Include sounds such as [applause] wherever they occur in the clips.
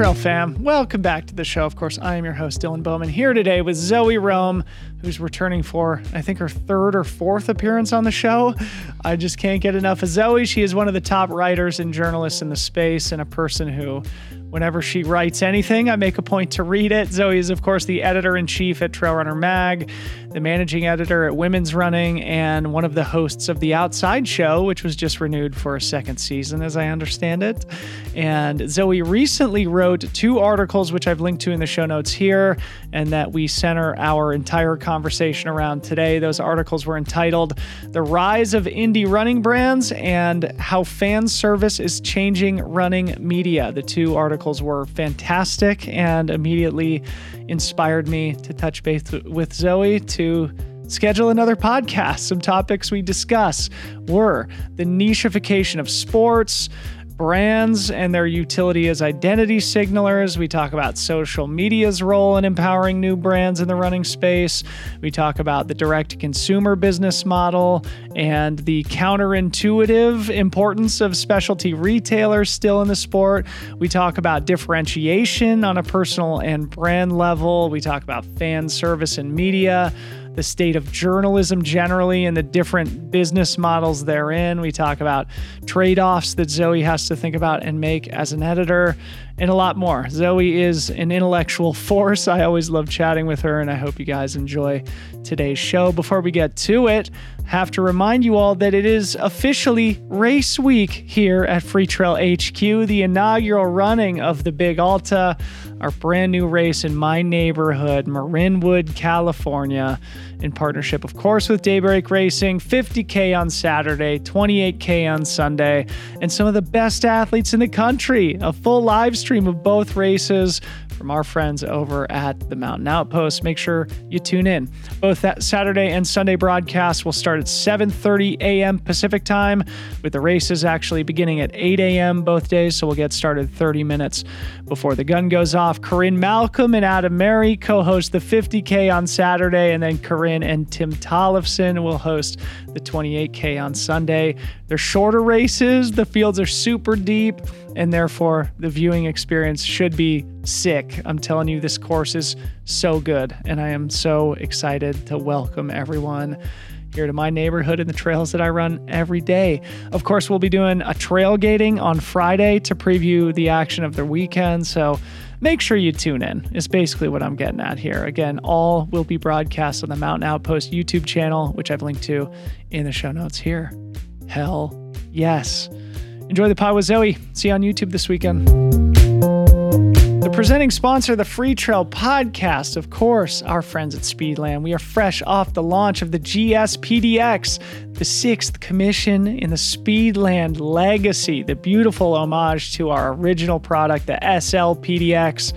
Trail fam, welcome back to the show. Of course, I am your host, Dylan Bowman, here today with Zoe Rom, who's returning for, I think, her third or fourth appearance on the show. I just can't get enough of Zoe. She is one of the top writers and journalists in the space and a person who Whenever she writes anything, I make a point to read it. Zoe is, of course, the editor in chief at Trail Runner Mag, the managing editor at Women's Running, and one of the hosts of The Outside Show, which was just renewed for a second season, as I understand it. And Zoe recently wrote two articles, which I've linked to in the show notes here, and that we center our entire conversation around today. Those articles were entitled The Rise of Indie Running Brands and How Fan Service is Changing Running Media. The two articles were fantastic and immediately inspired me to touch base with Zoe to schedule another podcast. Some topics we discuss were the nichification of sports, brands and their utility as identity signalers. We talk about social media's role in empowering new brands in the running space. We talk about the direct consumer business model and the counterintuitive importance of specialty retailers still in the sport. We talk about differentiation on a personal and brand level. We talk about fan service and media the state of journalism generally and the different business models therein. We talk about trade offs that Zoe has to think about and make as an editor, and a lot more. Zoe is an intellectual force. I always love chatting with her, and I hope you guys enjoy today's show. Before we get to it, have to remind you all that it is officially race week here at Free Trail HQ, the inaugural running of the Big Alta, our brand new race in my neighborhood, Marinwood, California, in partnership, of course, with Daybreak Racing. 50K on Saturday, 28K on Sunday, and some of the best athletes in the country. A full live stream of both races from our friends over at the Mountain Outpost. Make sure you tune in. Both that Saturday and Sunday broadcasts will start at 7:30 a.m. Pacific time, with the races actually beginning at 8 a.m. both days. So we'll get started 30 minutes before the gun goes off. Corinne Malcolm and Adam Merry co-host the 50K on Saturday, and then Corinne and Tim Tollefson will host the 28K on Sunday. They're shorter races. The fields are super deep and therefore the viewing experience should be sick. I'm telling you, this course is so good, and I am so excited to welcome everyone here to my neighborhood and the trails that I run every day. Of course, we'll be doing a trail gating on Friday to preview the action of the weekend, so make sure you tune in, is basically what I'm getting at here. Again, all will be broadcast on the Mountain Outpost YouTube channel, which I've linked to in the show notes here. Hell yes. Enjoy the pod with Zoe. See you on YouTube this weekend. The presenting sponsor, the Free Trail Podcast, of course, our friends at Speedland. We are fresh off the launch of the GS PDX, the sixth commission in the Speedland legacy, the beautiful homage to our original product, the SL PDX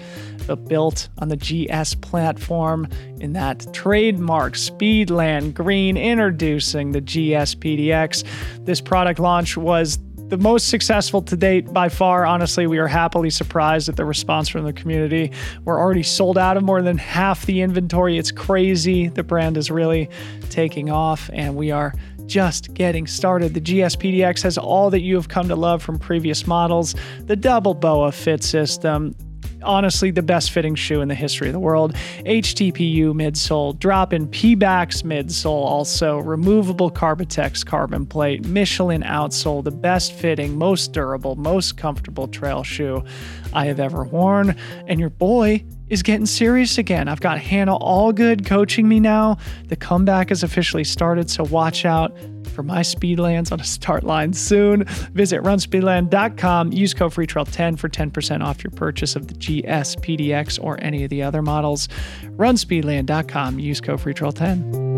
but built on the GS platform in that trademark Speedland green introducing the GS PDX. This product launch was the most successful to date by far. Honestly, we are happily surprised at the response from the community. We're already sold out of more than half the inventory. It's crazy. The brand is really taking off, and we are just getting started. The GS PDX has all that you have come to love from previous models the double BOA fit system, honestly the best fitting shoe in the history of the world. HTPU midsole, drop in Pebax midsole, also removable Carbitex carbon plate, Michelin outsole, the best fitting, most durable, most comfortable trail shoe I have ever worn. And your boy is getting serious again. I've got Hannah Allgood coaching me now. The comeback has officially started, so watch out for my Speedlands on a start line soon. Visit runspeedland.com. Use code FreeTrail10 for 10% off your purchase of the GS PDX or any of the other models. Runspeedland.com. Use code FreeTrail10.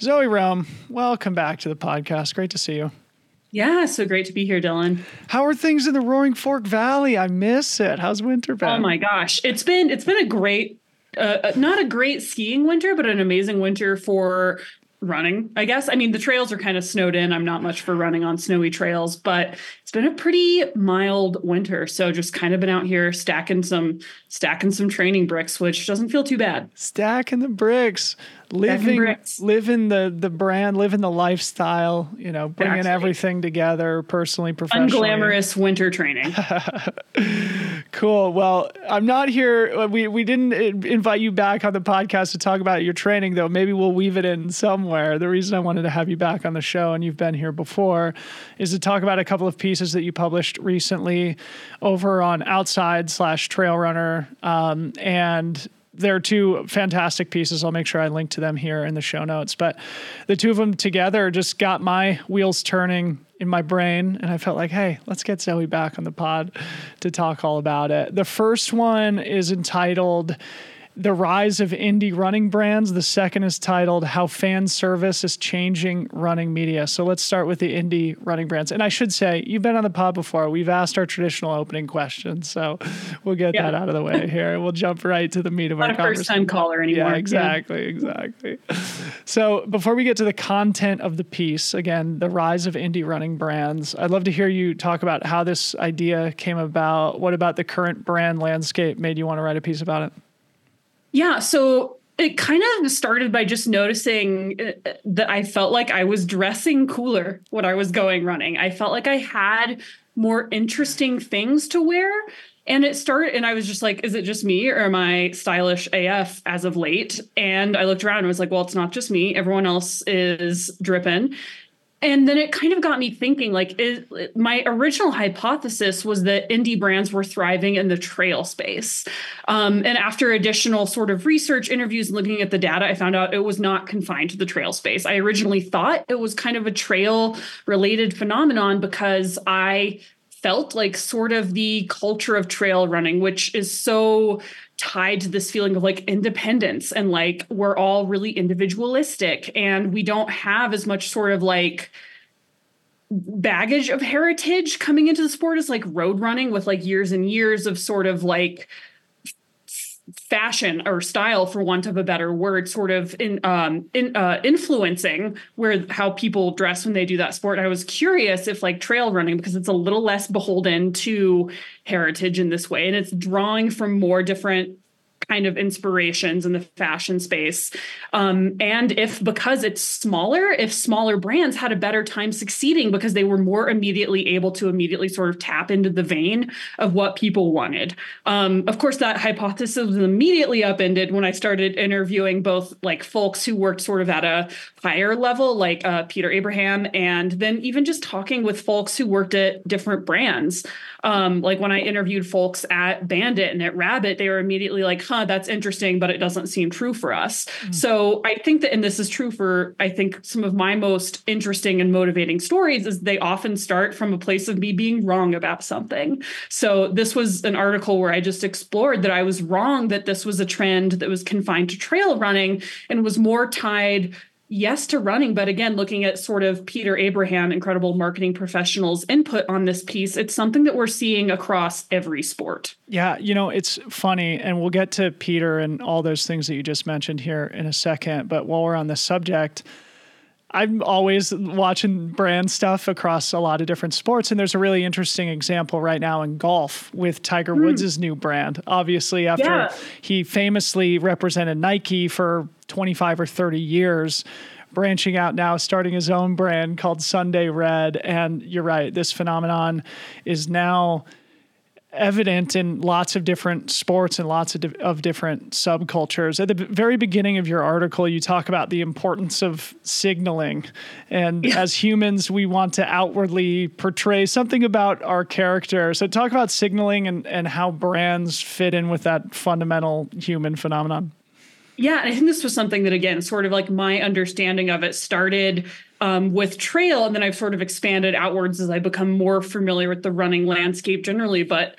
Zoe Rom, welcome back to the podcast. Great to see you. Yeah, so great to be here, Dylan. How are things in the Roaring Fork Valley? I miss it. How's winter been? Oh my gosh, it's been it's been a great, uh, uh, not a great skiing winter, but an amazing winter for running, I guess. I mean, the trails are kind of snowed in. I'm not much for running on snowy trails, but it's been a pretty mild winter. So just kind of been out here stacking some stacking some training bricks, which doesn't feel too bad. Stacking the bricks. Living living the the brand, living the lifestyle, you know, bringing exactly. everything together personally, professionally. Unglamorous winter training. [laughs] cool. Well, I'm not here we we didn't invite you back on the podcast to talk about your training though. Maybe we'll weave it in somewhere. The reason I wanted to have you back on the show and you've been here before is to talk about a couple of pieces that you published recently over on Outside slash Trail Runner um, and they're two fantastic pieces. I'll make sure I link to them here in the show notes. But the two of them together just got my wheels turning in my brain. And I felt like, hey, let's get Zoe back on the pod to talk all about it. The first one is entitled the rise of indie running brands. The second is titled How Fan Service is Changing Running Media. So let's start with the indie running brands. And I should say, you've been on the pod before. We've asked our traditional opening questions. So we'll get yeah. that out of the way here. We'll jump right to the meat of Not our conversation. first time caller anymore. Yeah, exactly, yeah. exactly. So before we get to the content of the piece, again, the rise of indie running brands, I'd love to hear you talk about how this idea came about. What about the current brand landscape made you want to write a piece about it? Yeah. So it kind of started by just noticing uh, that I felt like I was dressing cooler when I was going running. I felt like I had more interesting things to wear. And it started, and I was just like, is it just me or am I stylish AF as of late? And I looked around and was like, well, it's not just me. Everyone else is dripping and then it kind of got me thinking like is, my original hypothesis was that indie brands were thriving in the trail space. Um, and after additional sort of research interviews looking at the data i found out it was not confined to the trail space. I originally thought it was kind of a trail related phenomenon because i felt like sort of the culture of trail running which is so tied to this feeling of like independence and like we're all really individualistic and we don't have as much sort of like baggage of heritage coming into the sport as like road running with like years and years of sort of like fashion or style for want of a better word sort of in um in uh influencing where how people dress when they do that sport. I was curious if like trail running because it's a little less beholden to heritage in this way and it's drawing from more different kind of inspirations in the fashion space. Um, and if because it's smaller, if smaller brands had a better time succeeding because they were more immediately able to immediately sort of tap into the vein of what people wanted. Um, of course, that hypothesis was immediately upended when I started interviewing both like folks who worked sort of at a higher level, like uh, Peter Abraham, and then even just talking with folks who worked at different brands. Um, like when I interviewed folks at Bandit and at Rabbit, they were immediately like, huh, that's interesting, but it doesn't seem true for us. Mm-hmm. So I think that, and this is true for, I think, some of my most interesting and motivating stories, is they often start from a place of me being wrong about something. So this was an article where I just explored that I was wrong that this was a trend that was confined to trail running and was more tied yes to running but again looking at sort of peter abraham incredible marketing professionals input on this piece it's something that we're seeing across every sport. Yeah you know it's funny and we'll get to peter and all those things that you just mentioned here in a second but while we're on the subject I'm always watching brand stuff across a lot of different sports, and there's a really interesting example right now in golf with Tiger mm. Woods' new brand. Obviously, after yeah. he famously represented Nike for 25 or 30 years, branching out now, starting his own brand called Sunday Red. And you're right, this phenomenon is now evident in lots of different sports and lots of, di- of different subcultures. At the b- very beginning of your article, you talk about the importance of signaling. And yeah. as humans, we want to outwardly portray something about our character. So, talk about signaling and, and how brands fit in with that fundamental human phenomenon. Yeah, and I think this was something that, again, sort of like my understanding of it started um, with trail, and then I've sort of expanded outwards as I become more familiar with the running landscape generally. But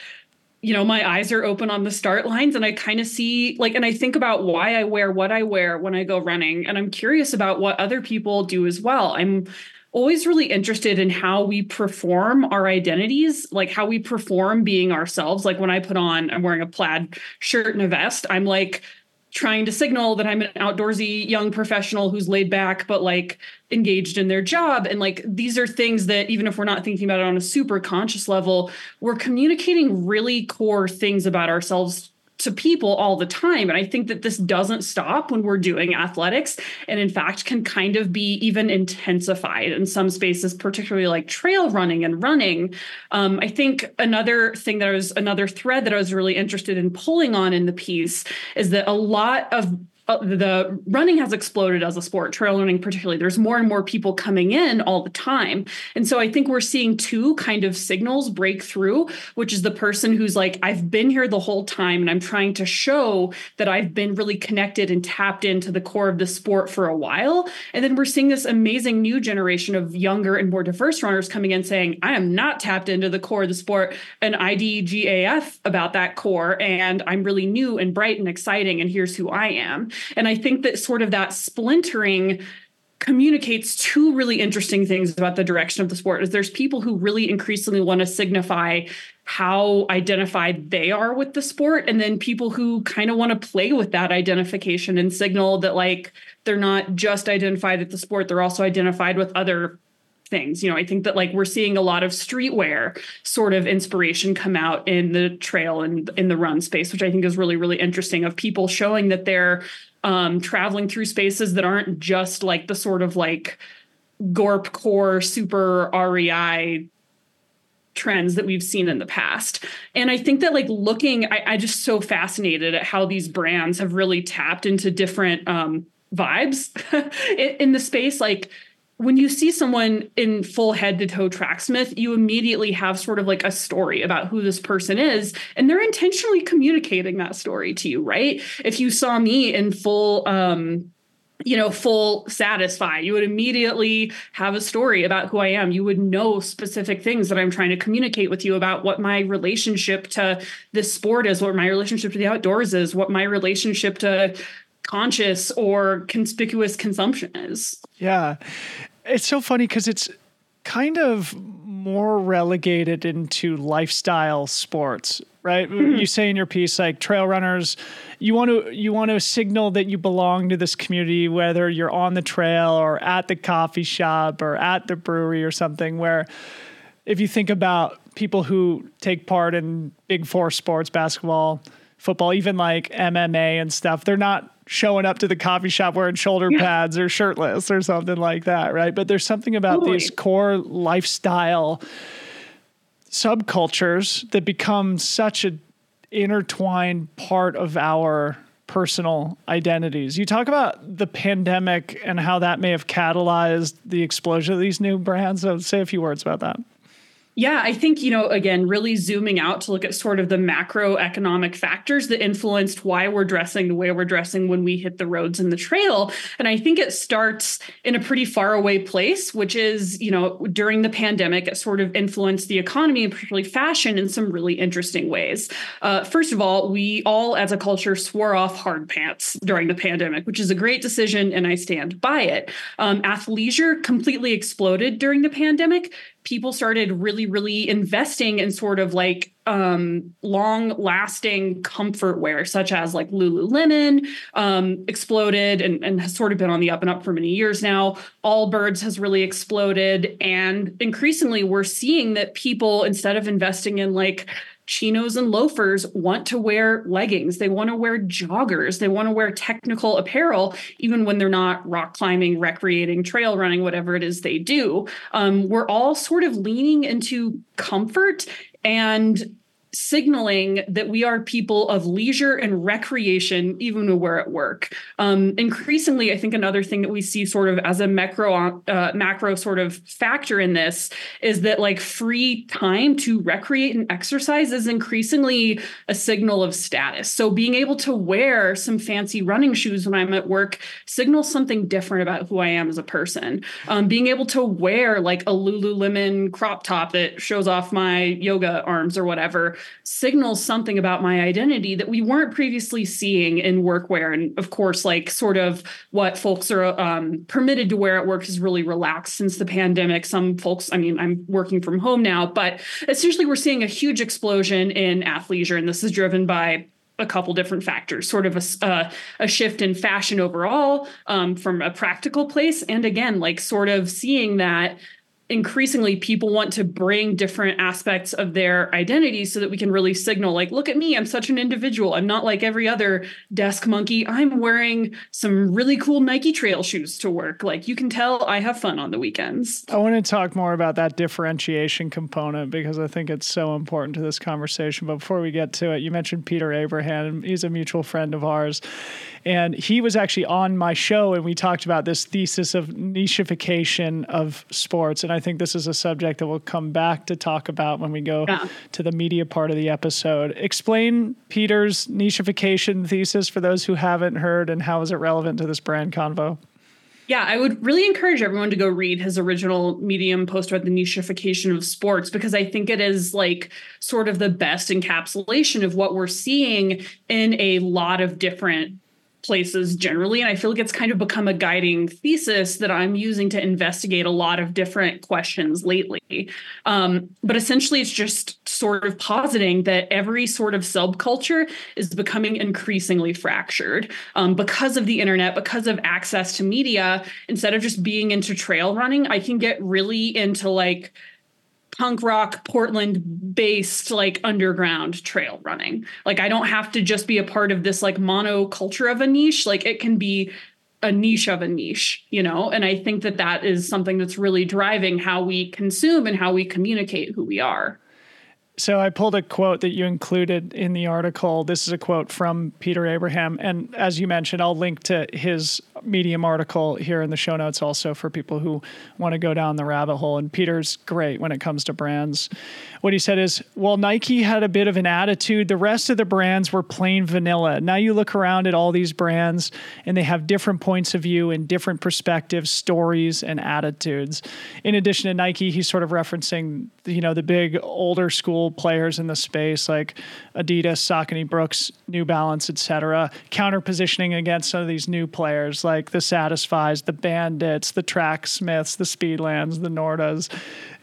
you know, my eyes are open on the start lines, and I kind of see like, and I think about why I wear what I wear when I go running, and I'm curious about what other people do as well. I'm always really interested in how we perform our identities, like how we perform being ourselves. Like when I put on, I'm wearing a plaid shirt and a vest, I'm like trying to signal that I'm an outdoorsy young professional who's laid back but like engaged in their job. And like these are things that even if we're not thinking about it on a super conscious level we're communicating really core things about ourselves to people all the time. And I think that this doesn't stop when we're doing athletics and in fact can kind of be even intensified in some spaces, particularly like trail running and running. Um, I think another thing that I was another thread that I was really interested in pulling on in the piece is that a lot of Uh, the running has exploded as a sport, trail running particularly. There's more and more people coming in all the time. And so I think we're seeing two kind of signals break through, which is the person who's like, I've been here the whole time and I'm trying to show that I've been really connected and tapped into the core of the sport for a while. And then we're seeing this amazing new generation of younger and more diverse runners coming in saying, I am not tapped into the core of the sport and IDGAF about that core. And I'm really new and bright and exciting. And here's who I am. And I think that sort of that splintering communicates two really interesting things about the direction of the sport is there's people who really increasingly want to signify how identified they are with the sport and then people who kind of want to play with that identification and signal that like they're not just identified with the sport they're also identified with other things. You know, I think that like we're seeing a lot of streetwear sort of inspiration come out in the trail and in the run space, which I think is really, really interesting of people showing that they're um, traveling through spaces that aren't just like the sort of like gorp core super REI trends that we've seen in the past. And I think that like looking, I, I just so fascinated at how these brands have really tapped into different um, vibes [laughs] in, in the space. Like when you see someone in full head to toe tracksmith, you immediately have sort of like a story about who this person is, and they're intentionally communicating that story to you, right? If you saw me in full, um, you know, full satisfy, you would immediately have a story about who I am. You would know specific things that I'm trying to communicate with you about what my relationship to this sport is, what my relationship to the outdoors is, what my relationship to conscious or conspicuous consumption is. Yeah it's so funny because it's kind of more relegated into lifestyle sports right mm-hmm. you say in your piece like trail runners you want to you want to signal that you belong to this community whether you're on the trail or at the coffee shop or at the brewery or something where if you think about people who take part in big four sports basketball football even like MMA and stuff they're not showing up to the coffee shop wearing shoulder yeah. pads or shirtless or something like that, right? But there's something about totally. these core lifestyle subcultures that become such a intertwined part of our personal identities. You talk about the pandemic and how that may have catalyzed the explosion of these new brands. So say a few words about that. Yeah, I think, you know, again, really zooming out to look at sort of the macroeconomic factors that influenced why we're dressing the way we're dressing when we hit the roads and the trail. And I think it starts in a pretty far away place, which is, you know, during the pandemic, it sort of influenced the economy and particularly fashion in some really interesting ways. Uh, first of all, we all as a culture swore off hard pants during the pandemic, which is a great decision and I stand by it. Um, athleisure completely exploded during the pandemic people started really really investing in sort of like um, long lasting comfort wear such as like lululemon um, exploded and, and has sort of been on the up and up for many years now. Allbirds has really exploded. And increasingly we're seeing that people instead of investing in like chinos and loafers want to wear leggings. They want to wear joggers. They want to wear technical apparel, even when they're not rock climbing, recreating, trail running, whatever it is they do. Um, we're all sort of leaning into comfort and signaling that we are people of leisure and recreation, even when we're at work. Um, increasingly, I think another thing that we see sort of as a macro uh, macro sort of factor in this is that like free time to recreate and exercise is increasingly a signal of status. So being able to wear some fancy running shoes when I'm at work signals something different about who I am as a person. Um, being able to wear like a Lululemon crop top that shows off my yoga arms or whatever signals something about my identity that we weren't previously seeing in workwear. And of course, like sort of what folks are um, permitted to wear at work has really relaxed since the pandemic. Some folks, I mean, I'm working from home now, but essentially we're seeing a huge explosion in athleisure. And this is driven by a couple different factors, sort of a, uh, a shift in fashion overall um, from a practical place. And again, like sort of seeing that increasingly people want to bring different aspects of their identity so that we can really signal like look at me i'm such an individual. I'm not like every other desk monkey. I'm wearing some really cool nike trail shoes to work. Like you can tell i have fun on the weekends. I want to talk more about that differentiation component because i think it's so important to this conversation. But before we get to it you mentioned peter abraham. He's a mutual friend of ours and he was actually on my show and we talked about this thesis of nichification of sports and i think this is a subject that we'll come back to talk about when we go yeah. to the media part of the episode. Explain Peter's nichification thesis for those who haven't heard, and how is it relevant to this brand convo? Yeah, I would really encourage everyone to go read his original Medium post about the nichification of sports because I think it is like sort of the best encapsulation of what we're seeing in a lot of different places generally. And I feel like it's kind of become a guiding thesis that I'm using to investigate a lot of different questions lately. Um, but essentially, it's just sort of positing that every sort of subculture is becoming increasingly fractured um, because of the internet, because of access to media. Instead of just being into trail running, I can get really into like punk rock Portland based like underground trail running. Like I don't have to just be a part of this like monoculture of a niche. Like it can be a niche of a niche, you know? And I think that that is something that's really driving how we consume and how we communicate who we are. So I pulled a quote that you included in the article. This is a quote from Peter Abraham. And as you mentioned, I'll link to his Medium article here in the show notes also for people who want to go down the rabbit hole. And Peter's great when it comes to brands. What he said is, while Nike had a bit of an attitude, the rest of the brands were plain vanilla. Now you look around at all these brands and they have different points of view and different perspectives, stories, and attitudes. In addition to Nike, he's sort of referencing, you know, the big older school players in the space like Adidas, Saucony Brooks, New Balance, etc., counter positioning against some of these new players like the Satisfies, the Bandits, the Tracksmiths, the Speedlands, the Nordas,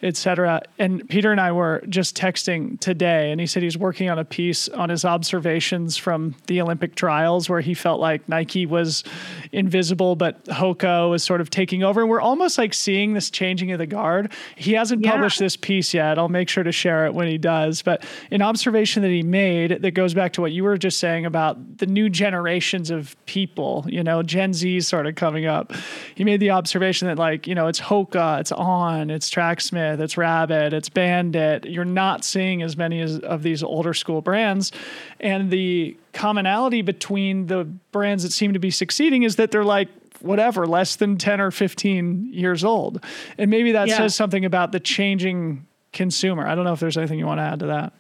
etc. And Peter and I were just texting today, and he said he's working on a piece on his observations from the Olympic trials where he felt like Nike was invisible, but Hoka was sort of taking over. And we're almost like seeing this changing of the guard. He hasn't yeah. published this piece yet. I'll make sure to share it when he does. But an observation that he made that goes back to what you were just saying about the new generations of people, you know, Gen Z of coming up. He made the observation that, like, you know, it's Hoka, it's On, it's Tracksmith it's Rabbit, it's Bandit. You're not seeing as many as, of these older school brands. And the commonality between the brands that seem to be succeeding is that they're like, whatever, less than 10 or 15 years old. And maybe that yeah. says something about the changing consumer. I don't know if there's anything you want to add to that.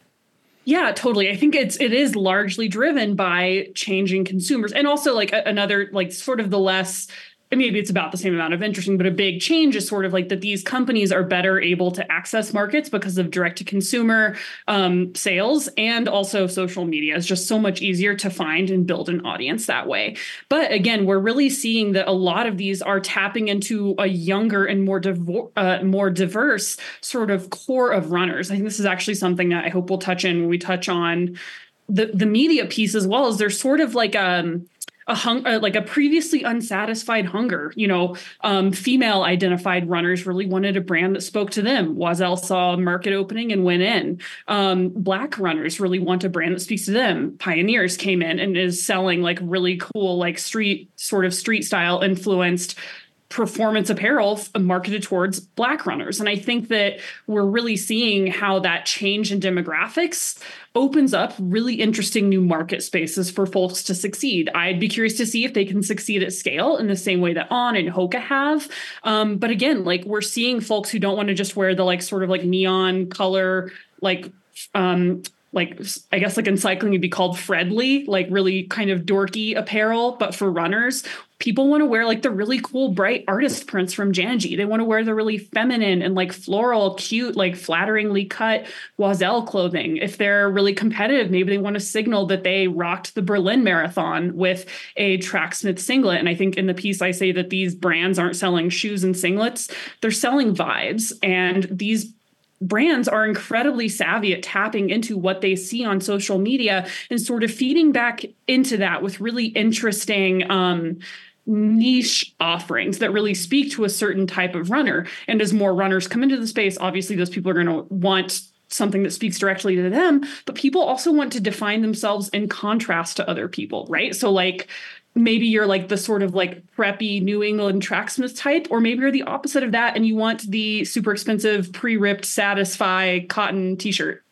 Yeah, totally. I think it's it is largely driven by changing consumers and also like a, another like sort of the less maybe it's about the same amount of interesting, but a big change is sort of like that these companies are better able to access markets because of direct to consumer um, sales and also social media is just so much easier to find and build an audience that way. But again, we're really seeing that a lot of these are tapping into a younger and more divo- uh, more diverse sort of core of runners. I think this is actually something that I hope we'll touch in when we touch on the the media piece as well as there's sort of like um a hung uh, like a previously unsatisfied hunger you know? Um, female identified runners really wanted a brand that spoke to them. Oiselle saw a market opening and went in. Um, black runners really want a brand that speaks to them. Pioneers came in and is selling like really cool like street sort of street style influenced performance apparel marketed towards black runners. And i think that we're really seeing how that change in demographics opens up really interesting new market spaces for folks to succeed. I'd be curious to see if they can succeed at scale in the same way that on and hoka have. Um, but again like we're seeing folks who don't want to just wear the like sort of like neon color like um like I guess like in cycling it'd be called Fredly, like really kind of dorky apparel, but for runners, people want to wear like the really cool bright artist prints from Janji. They want to wear the really feminine and like floral, cute, like flatteringly cut Oiselle clothing. If they're really competitive, maybe they want to signal that they rocked the Berlin Marathon with a Tracksmith singlet. And I think in the piece I say that these brands aren't selling shoes and singlets, they're selling vibes. And these brands are incredibly savvy at tapping into what they see on social media and sort of feeding back into that with really interesting um, niche offerings that really speak to a certain type of runner. And as more runners come into the space, obviously those people are going to want something that speaks directly to them, but people also want to define themselves in contrast to other people, right? So like maybe you're like the sort of like preppy New England tracksmith type, or maybe you're the opposite of that and you want the super expensive pre-ripped satisfy cotton t-shirt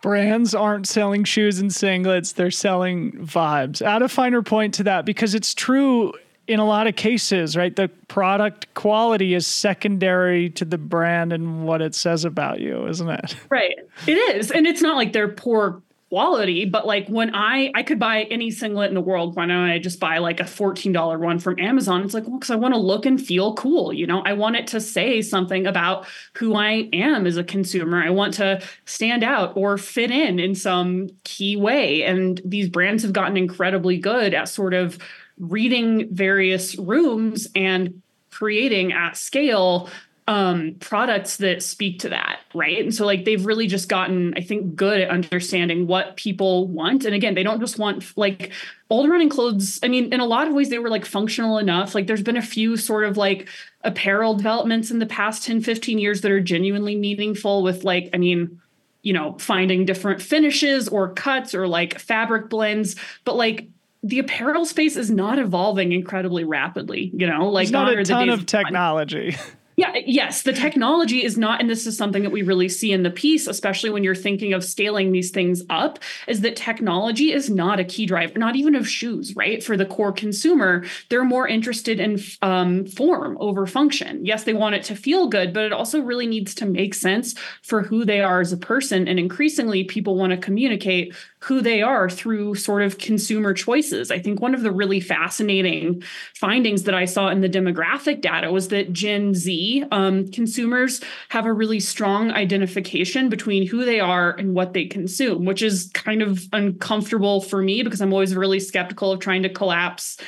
brands aren't selling shoes and singlets, they're selling vibes. Add a finer point to that because it's true in a lot of cases, right? The product quality is secondary to the brand and what it says about you, isn't it? Right. It is. And it's not like they're poor quality but like when i i could buy any singlet in the world why don't i just buy like a $14 one from amazon? It's like well because i want to look and feel cool you know? I want it to say something about who i am as a consumer. I want to stand out or fit in in some key way. And these brands have gotten incredibly good at sort of reading various rooms and creating at scale um, products that speak to that, right? And so like they've really just gotten, I think, good at understanding what people want. And again, they don't just want like old running clothes. I mean, in a lot of ways, they were like functional enough. Like there's been a few sort of like apparel developments in the past 10, 15 years that are genuinely meaningful with like, I mean, you know, finding different finishes or cuts or like fabric blends, but like the apparel space is not evolving incredibly rapidly, you know, like There's not a ton of technology. [laughs] Yeah, yes, the technology is not, and this is something that we really see in the piece, especially when you're thinking of scaling these things up, is that technology is not a key driver, not even of shoes, right? For the core consumer, they're more interested in um, form over function. Yes, they want it to feel good, but it also really needs to make sense for who they are as a person. And increasingly, people want to communicate who they are through sort of consumer choices. I think one of the really fascinating findings that I saw in the demographic data was that Gen Z um, consumers have a really strong identification between who they are and what they consume, which is kind of uncomfortable for me because I'm always really skeptical of trying to collapse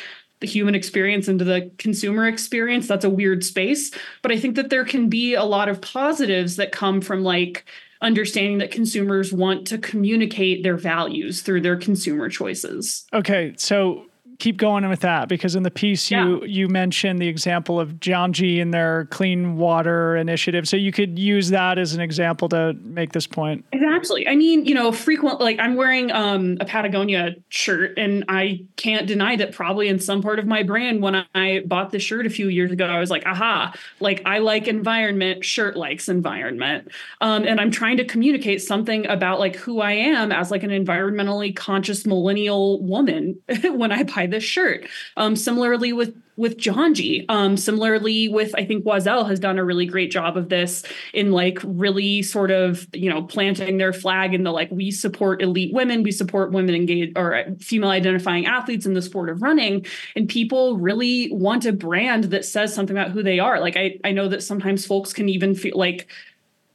the human experience into the consumer experience. That's a weird space. But I think that there can be a lot of positives that come from like, understanding that consumers want to communicate their values through their consumer choices. Okay, so keep going with that because in the piece yeah. you you mentioned the example of Janji and their clean water initiative. So you could use that as an example to make this point. Exactly. I mean, you know, frequent like I'm wearing um, a Patagonia shirt, and I can't deny that probably in some part of my brand when I bought this shirt a few years ago, I was like, aha, like I like environment, shirt likes environment, um, and I'm trying to communicate something about like who I am as like an environmentally conscious millennial woman [laughs] when I buy this shirt. Um, similarly with with Janji, um, similarly with I think Oiselle has done a really great job of this in like really sort of you know planting their flag in the like we support elite women, we support women engaged or female identifying athletes in the sport of running, and people really want a brand that says something about who they are. Like I I know that sometimes folks can even feel like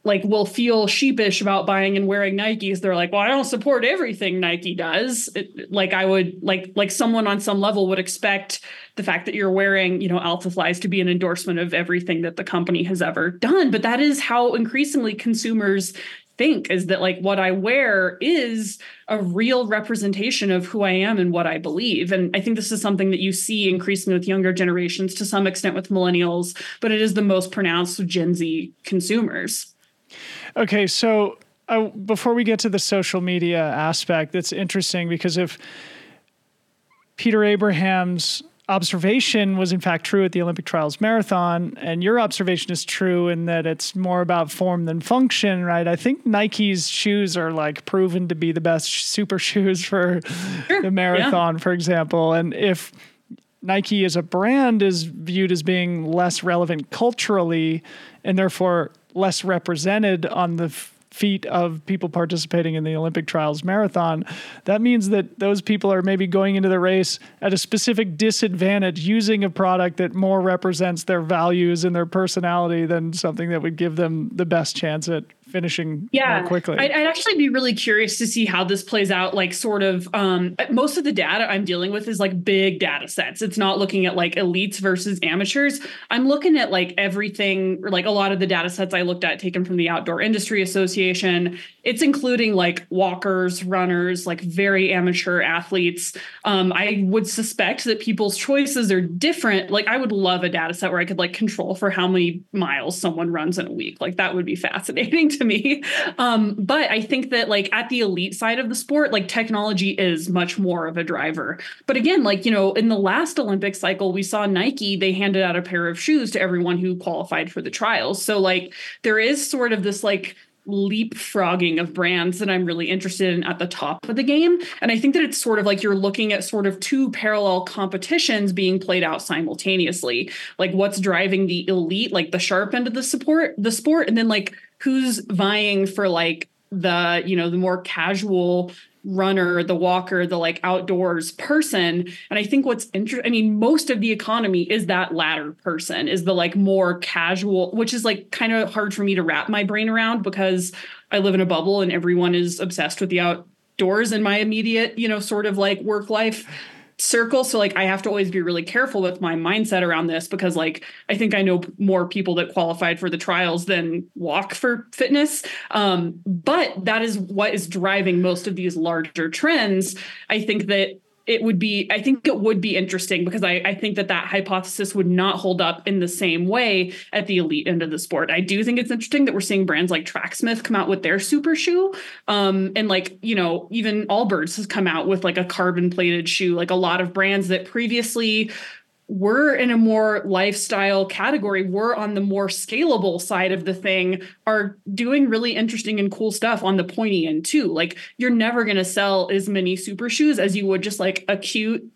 like will feel sheepish about buying and wearing Nikes. They're like, well, I don't support everything Nike does. It, like I would like like someone on some level would expect the fact that you're wearing, you know, Alphaflys to be an endorsement of everything that the company has ever done. But that is how increasingly consumers think is that like what I wear is a real representation of who I am and what I believe. And I think this is something that you see increasingly with younger generations to some extent with millennials, but it is the most pronounced with Gen Z consumers. Okay, so uh, before we get to the social media aspect, it's interesting because if Peter Abraham's observation was in fact true at the Olympic trials marathon, and your observation is true in that it's more about form than function, right? I think Nike's shoes are like proven to be the best super shoes for sure. the marathon, yeah. for example. And if Nike as a brand is viewed as being less relevant culturally and therefore less represented on the feet of people participating in the Olympic trials marathon, that means that those people are maybe going into the race at a specific disadvantage using a product that more represents their values and their personality than something that would give them the best chance at finishing yeah quickly. I'd, I'd, actually be really curious to see how this plays out. Like, sort of, um, most of the data I'm dealing with is like big data sets. It's not looking at like elites versus amateurs. I'm looking at like everything, like a lot of the data sets I looked at taken from the Outdoor Industry Association. It's including like walkers, runners, like very amateur athletes. Um, I would suspect that people's choices are different. Like, I would love a data set where I could like control for how many miles someone runs in a week. Like, that would be fascinating [laughs] to me. Um, but I think that like at the elite side of the sport, like technology is much more of a driver. But again, like, you know, in the last Olympic cycle, we saw Nike, they handed out a pair of shoes to everyone who qualified for the trials. So like there is sort of this like leapfrogging of brands that I'm really interested in at the top of the game. And I think that it's sort of like you're looking at sort of two parallel competitions being played out simultaneously. Like what's driving the elite, like the sharp end of the support, the sport, and then like who's vying for like the, you know, the more casual runner, the walker, the like outdoors person. And I think what's interesting, I mean, most of the economy is that latter person, is the like more casual, which is like kind of hard for me to wrap my brain around because I live in a bubble and everyone is obsessed with the outdoors in my immediate, you know, sort of like work life circle. So like i have to always be really careful with my mindset around this because like i think i know more people that qualified for the trials than walk for fitness. Um, but that is what is driving most of these larger trends. I think that it would be i think it would be interesting because I, I think that that hypothesis would not hold up in the same way at the elite end of the sport. I do think it's interesting that we're seeing brands like tracksmith come out with their super shoe um, and like you know even allbirds has come out with like a carbon plated shoe. Like a lot of brands that previously we're in a more lifestyle category. We're on the more scalable side of the thing, are doing really interesting and cool stuff on the pointy end too. Like you're never going to sell as many super shoes as you would just like a cute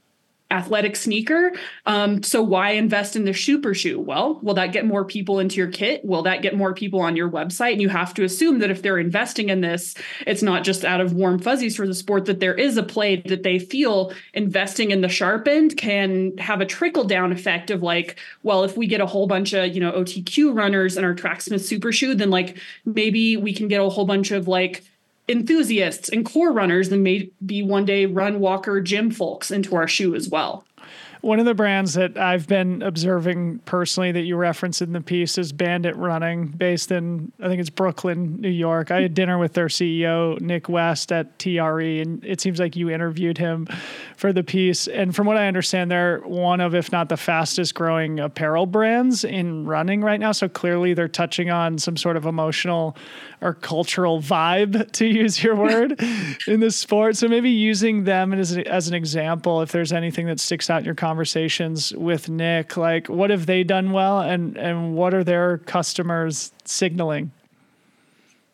athletic sneaker. Um, so why invest in the super shoe? Well, will that get more people into your kit? Will that get more people on your website? And you have to assume that if they're investing in this, it's not just out of warm fuzzies for the sport, that there is a play that they feel investing in the sharp end can have a trickle down effect of like, well, if we get a whole bunch of, you know, OTQ runners in our Tracksmith super shoe, then like maybe we can get a whole bunch of like enthusiasts and core runners and maybe one day run walker gym folks into our shoe as well. One of the brands that I've been observing personally that you reference in the piece is Bandit Running, based in, I think it's Brooklyn, New York. I had dinner with their CEO, Nick West, at TRE, and it seems like you interviewed him for the piece. And from what I understand, they're one of, if not the fastest growing apparel brands in running right now. So clearly they're touching on some sort of emotional or cultural vibe, [laughs] to use your word, [laughs] in the sport. So maybe using them as, as an example, if there's anything that sticks out in your conversations with Nick, like what have they done well and, and what are their customers signaling?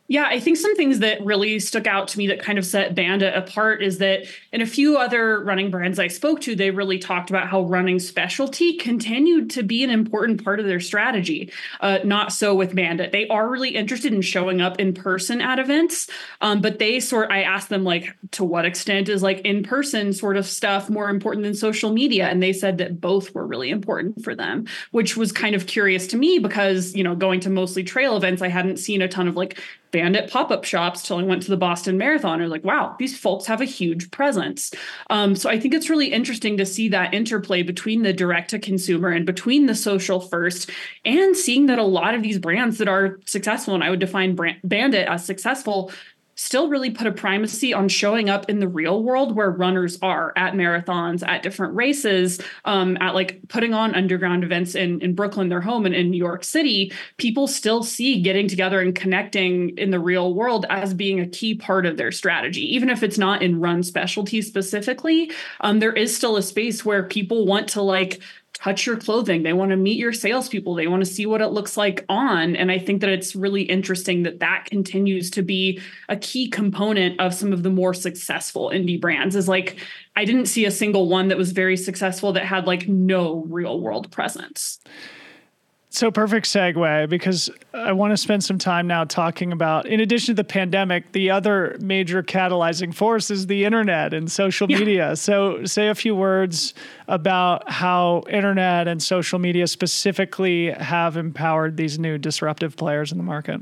Yeah, I think some things that really stuck out to me that kind of set Bandit apart is that in a few other running brands I spoke to, they really talked about how running specialty continued to be an important part of their strategy. Uh, not so with Bandit. They are really interested in showing up in person at events, um, but they sort. I asked them like, to what extent is like in person sort of stuff more important than social media? And they said that both were really important for them, which was kind of curious to me because you know going to mostly trail events, I hadn't seen a ton of like bandit pop-up shops till I went to the Boston Marathon. Or like, wow, these folks have a huge presence. Um, so I think it's really interesting to see that interplay between the direct to consumer and between the social first, and seeing that a lot of these brands that are successful, and I would define brand, Bandit as successful, still really put a primacy on showing up in the real world where runners are at marathons, at different races, um, at like putting on underground events in, in Brooklyn, their home, and in New York City. People still see getting together and connecting in the real world as being a key part of their strategy. Even if it's not in run specialty specifically, um, there is still a space where people want to like touch your clothing. They want to meet your salespeople. They want to see what it looks like on. And I think that it's really interesting that that continues to be a key component of some of the more successful indie brands. Is like, I didn't see a single one that was very successful that had like no real world presence. So perfect segue because I want to spend some time now talking about, in addition to the pandemic, the other major catalyzing force is the internet and social yeah. media. So say a few words about how internet and social media specifically have empowered these new disruptive players in the market.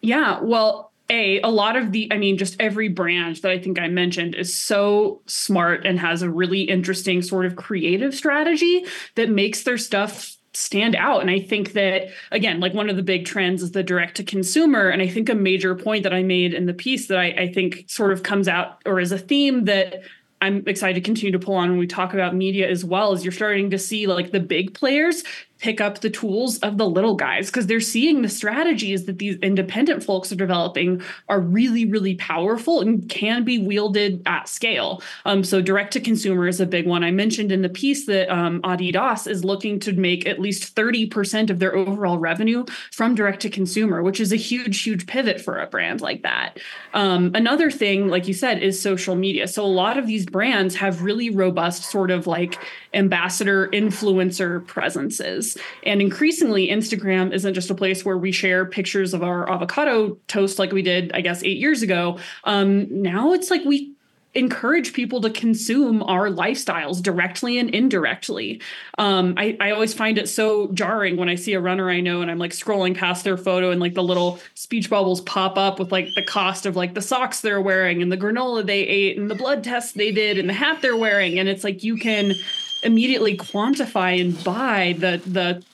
Yeah, well, a a lot of the i mean just every brand that i think i mentioned is so smart and has a really interesting sort of creative strategy that makes their stuff stand out. And i think that again like one of the big trends is the direct to consumer. And i think a major point that i made in the piece that I, I think sort of comes out or is a theme that I'm excited to continue to pull on when we talk about media as well as you're starting to see like the big players pick up the tools of the little guys because they're seeing the strategies that these independent folks are developing are really, really powerful and can be wielded at scale. Um, so direct to consumer is a big one. I mentioned in the piece that um, Adidas is looking to make at least 30% of their overall revenue from direct to consumer, which is a huge, huge pivot for a brand like that. Um, another thing, like you said, is social media. So a lot of these brands have really robust sort of like ambassador influencer presences. And increasingly, Instagram isn't just a place where we share pictures of our avocado toast like we did, I guess, eight years ago. Um, now it's like we encourage people to consume our lifestyles directly and indirectly. Um, I, I always find it so jarring when I see a runner I know and I'm like scrolling past their photo and like the little speech bubbles pop up with like the cost of like the socks they're wearing and the granola they ate and the blood test they did and the hat they're wearing. And it's like you can immediately quantify and buy the the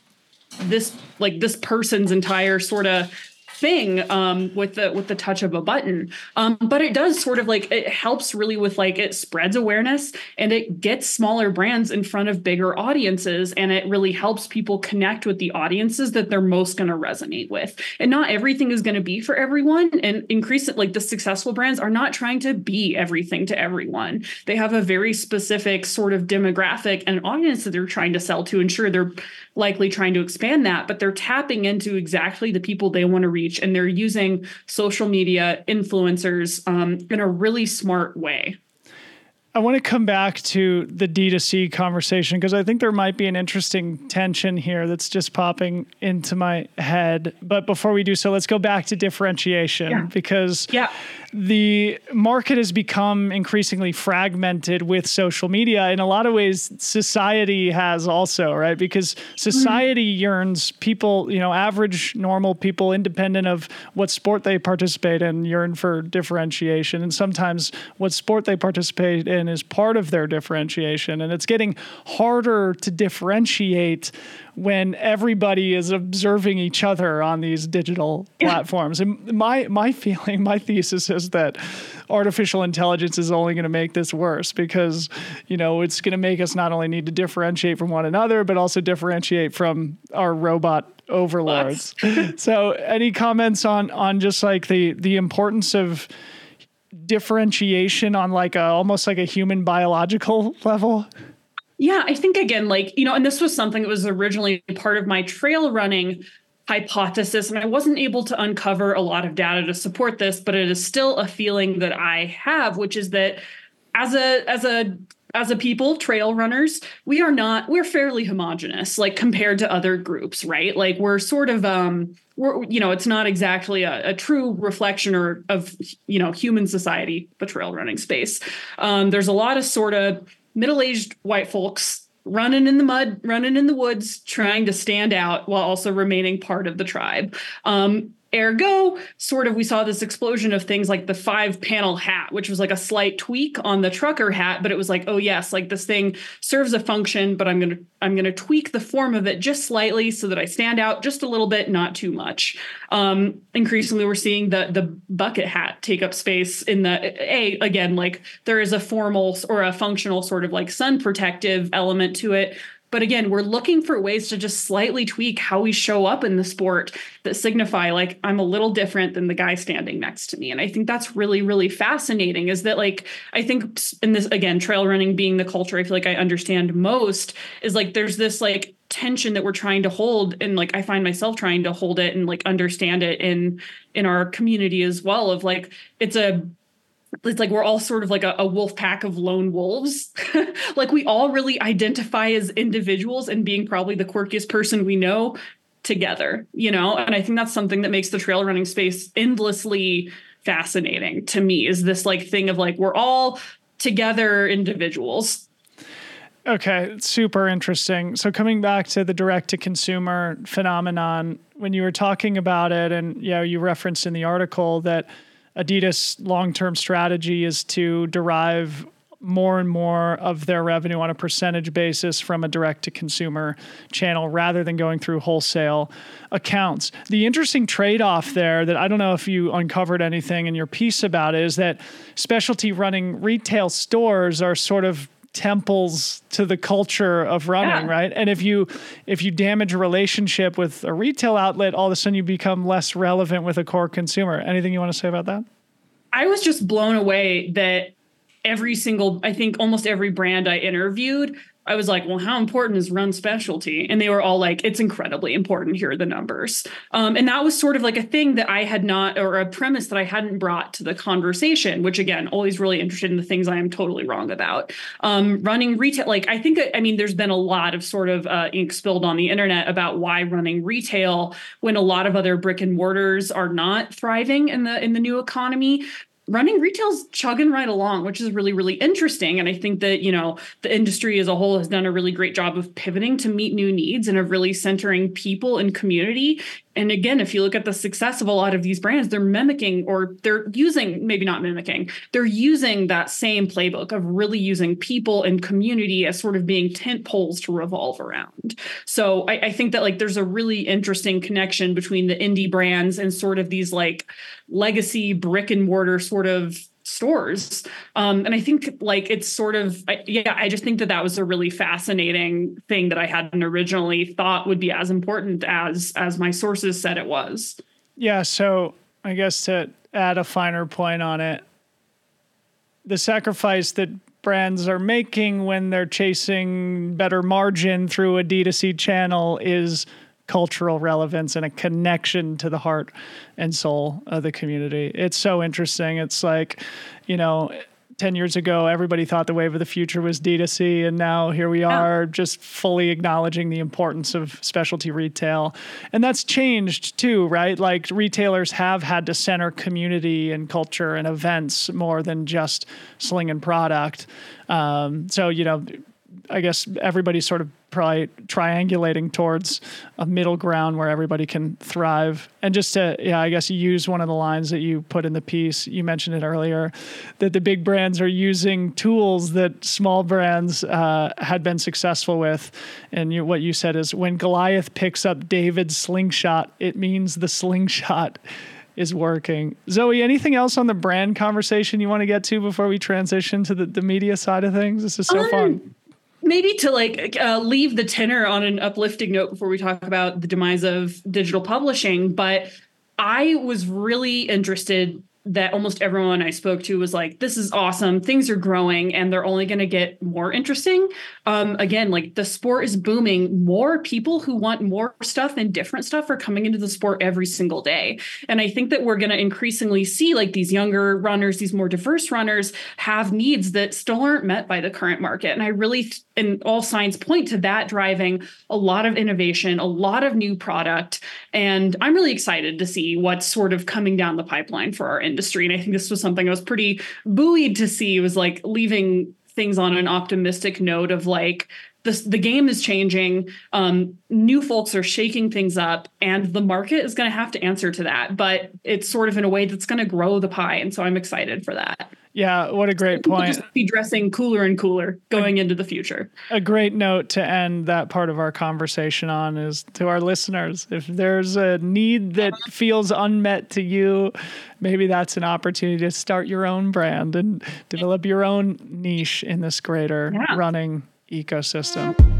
this like this person's entire sort of thing um, with the with the touch of a button. Um, but it does sort of like it helps really with like it spreads awareness and it gets smaller brands in front of bigger audiences and it really helps people connect with the audiences that they're most going to resonate with. And not everything is going to be for everyone. And increase it like the successful brands are not trying to be everything to everyone. They have a very specific sort of demographic and audience that they're trying to sell to. ensure they're likely trying to expand that, but they're tapping into exactly the people they want to reach and they're using social media influencers um, in a really smart way. I want to come back to the D2C conversation because I think there might be an interesting tension here that's just popping into my head. But before we do so, let's go back to differentiation yeah. because yeah the market has become increasingly fragmented with social media. In a lot of ways, society has also, right? Because society mm-hmm. yearns people, you know, average, normal people, independent of what sport they participate in, yearn for differentiation. And sometimes what sport they participate in is part of their differentiation. And it's getting harder to differentiate when everybody is observing each other on these digital [laughs] platforms. And my my feeling, my thesis is that artificial intelligence is only going to make this worse because you know it's going to make us not only need to differentiate from one another but also differentiate from our robot overlords. [laughs] so, any comments on on just like the the importance of differentiation on like a almost like a human biological level? Yeah, I think again, like, you know, and this was something that was originally part of my trail running hypothesis, and I wasn't able to uncover a lot of data to support this, but it is still a feeling that I have, which is that as a as a as a people trail runners we are not we're fairly homogenous like compared to other groups right? Like we're sort of um we're you know it's not exactly a, a true reflection or of you know human society the trail running space. Um there's a lot of sort of middle-aged white folks running in the mud, running in the woods, trying to stand out while also remaining part of the tribe. Um, Ergo, sort of, we saw this explosion of things like the five panel hat, which was like a slight tweak on the trucker hat, but it was like, oh yes, like this thing serves a function, but I'm gonna I'm gonna tweak the form of it just slightly so that I stand out just a little bit, not too much. Um, increasingly, we're seeing the the bucket hat take up space in the a again like there is a formal or a functional sort of like sun protective element to it but again, we're looking for ways to just slightly tweak how we show up in the sport that signify like I'm a little different than the guy standing next to me. And I think that's really, really fascinating is that like I think in this again, trail running being the culture I feel like I understand most is like there's this like tension that we're trying to hold and like I find myself trying to hold it and like understand it in in our community as well of like it's a it's like we're all sort of like a, a wolf pack of lone wolves. [laughs] like we all really identify as individuals and being probably the quirkiest person we know together, you know? And I think that's something that makes the trail running space endlessly fascinating to me is this like thing of like we're all together individuals Okay, super interesting. So coming back to the direct to consumer phenomenon, when you were talking about it, and you know, you referenced in the article that Adidas' long-term strategy is to derive more and more of their revenue on a percentage basis from a direct to consumer channel rather than going through wholesale accounts. The interesting trade off there that I don't know if you uncovered anything in your piece about it is that specialty running retail stores are sort of temples to the culture of running yeah. right? And if you if you damage a relationship with a retail outlet all of a sudden you become less relevant with a core consumer. Anything you want to say about that? I was just blown away that every single i think almost every brand i interviewed I was like, well, how important is run specialty? And they were all like, it's incredibly important. Here are the numbers. Um, and that was sort of like a thing that I had not, or a premise that I hadn't brought to the conversation, which again, always really interested in the things I am totally wrong about. Um, running retail, like, I think, I mean, there's been a lot of sort of uh, ink spilled on the internet about why running retail when a lot of other brick and mortars are not thriving in the in the new economy running retail's chugging right along, which is really, really interesting. And I think that, you know, the industry as a whole has done a really great job of pivoting to meet new needs and of really centering people and community and again, if you look at the success of a lot of these brands, they're mimicking or they're using, maybe not mimicking, they're using that same playbook of really using people and community as sort of being tent poles to revolve around. So I, I think that like there's a really interesting connection between the indie brands and sort of these like legacy brick and mortar sort of stores. Um, and i think like it's sort of I, yeah i just think that that was a really fascinating thing that i hadn't originally thought would be as important as as my sources said it was. Yeah so i guess to add a finer point on it the sacrifice that brands are making when they're chasing better margin through a d2c channel is cultural relevance and a connection to the heart and soul of the community. It's so interesting. It's like, you know, 10 years ago, everybody thought the wave of the future was D2C. And now here we are just fully acknowledging the importance of specialty retail. And that's changed too, right? Like retailers have had to center community and culture and events more than just slinging product. Um, so, you know, I guess everybody's sort of probably triangulating towards a middle ground where everybody can thrive. And just to, yeah, I guess you use one of the lines that you put in the piece. You mentioned it earlier that the big brands are using tools that small brands uh, had been successful with. And you, what you said is when Goliath picks up David's slingshot, it means the slingshot is working. Zoe, anything else on the brand conversation you want to get to before we transition to the, the media side of things? This is so um, fun maybe to like uh, leave the tenor on an uplifting note before we talk about the demise of digital publishing but i was really interested that almost everyone I spoke to was like, this is awesome. Things are growing and they're only going to get more interesting. Um, again, like the sport is booming. More people who want more stuff and different stuff are coming into the sport every single day. And I think that we're going to increasingly see like these younger runners, these more diverse runners have needs that still aren't met by the current market. And I really, and all signs point to that driving a lot of innovation, a lot of new product. And I'm really excited to see what's sort of coming down the pipeline for our industry industry. And I think this was something I was pretty buoyed to see It was like leaving things on an optimistic note of like the, the game is changing um, new folks are shaking things up and the market is going to have to answer to that but it's sort of in a way that's going to grow the pie and so i'm excited for that yeah, what a great point. Just be dressing cooler and cooler going a, into the future. A great note to end that part of our conversation on is to our listeners. If there's a need that feels unmet to you, maybe that's an opportunity to start your own brand and develop your own niche in this greater yeah. running ecosystem.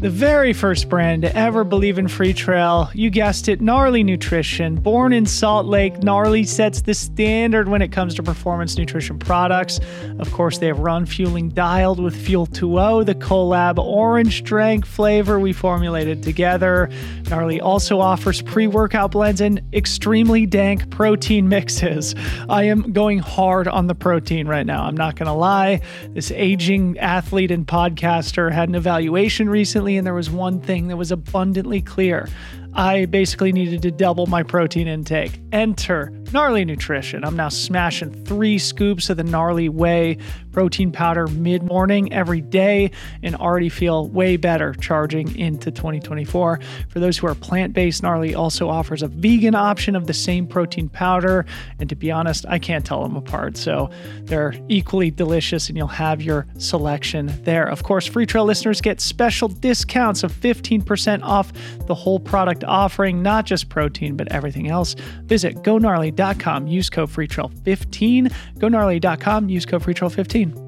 The very first brand to ever believe in Freetrail, you guessed it, Gnarly Nutrition. Born in Salt Lake, Gnarly sets the standard when it comes to performance nutrition products. Of course, they have run fueling dialed with Fuel 2.0, the collab orange drink flavor we formulated together. Gnarly also offers pre workout blends and extremely dank protein mixes. I am going hard on the protein right now. I'm not going to lie. This aging athlete and podcaster had an evaluation recently recently, and there was one thing that was abundantly clear. I basically needed to double my protein intake. Enter Gnarly Nutrition. I'm now smashing three scoops of the Gnarly Whey protein powder mid morning every day and already feel way better charging into 2024. For those who are plant based, Gnarly also offers a vegan option of the same protein powder. And to be honest, I can't tell them apart. So they're equally delicious and you'll have your selection there. Of course, Freetrail listeners get special discounts of 15% off the whole product offering, not just protein, but everything else. Visit gognarly.com, use code FreeTrail15. Gognarly.com, use code FreeTrail15.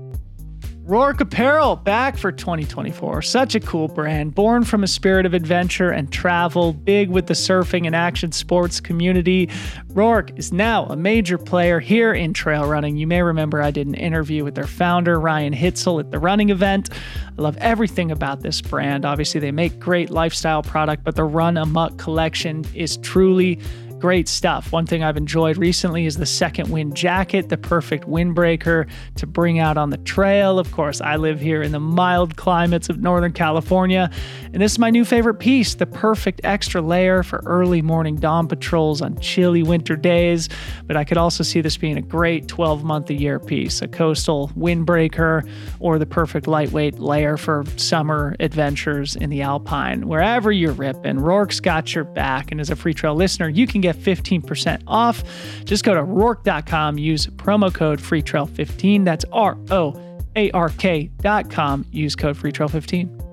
Roark Apparel back for 2024. Such a cool brand, born from a spirit of adventure and travel, big with the surfing and action sports community. Roark is now a major player here in trail running. You may remember I did an interview with their founder, Ryan Hitzel, at the running event. I love everything about this brand. Obviously, they make great lifestyle product, but the Run Amok collection is truly Great stuff. One thing I've enjoyed recently is the second wind jacket, the perfect windbreaker to bring out on the trail. Of course, I live here in the mild climates of Northern California, and this is my new favorite piece the perfect extra layer for early morning dawn patrols on chilly winter days. But I could also see this being a great 12 month a year piece, a coastal windbreaker, or the perfect lightweight layer for summer adventures in the Alpine. Wherever you're ripping, Roark's got your back, and as a Freetrail listener, you can get get 15% off. Just go to roark.com, use promo code FreeTrail15. That's R O A R K.com. Use code FreeTrail15.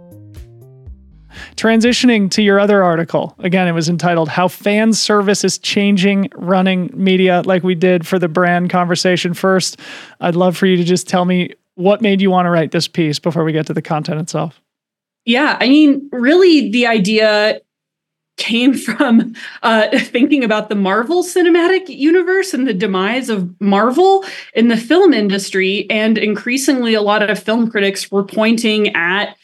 Transitioning to your other article, again, it was entitled How Fan Service is Changing Running Media, like we did for the brand conversation first. I'd love for you to just tell me what made you want to write this piece before we get to the content itself. Yeah, I mean, really, the idea came from uh, [laughs] thinking about the Marvel cinematic universe and the demise of Marvel in the film industry. And increasingly, a lot of film critics were pointing at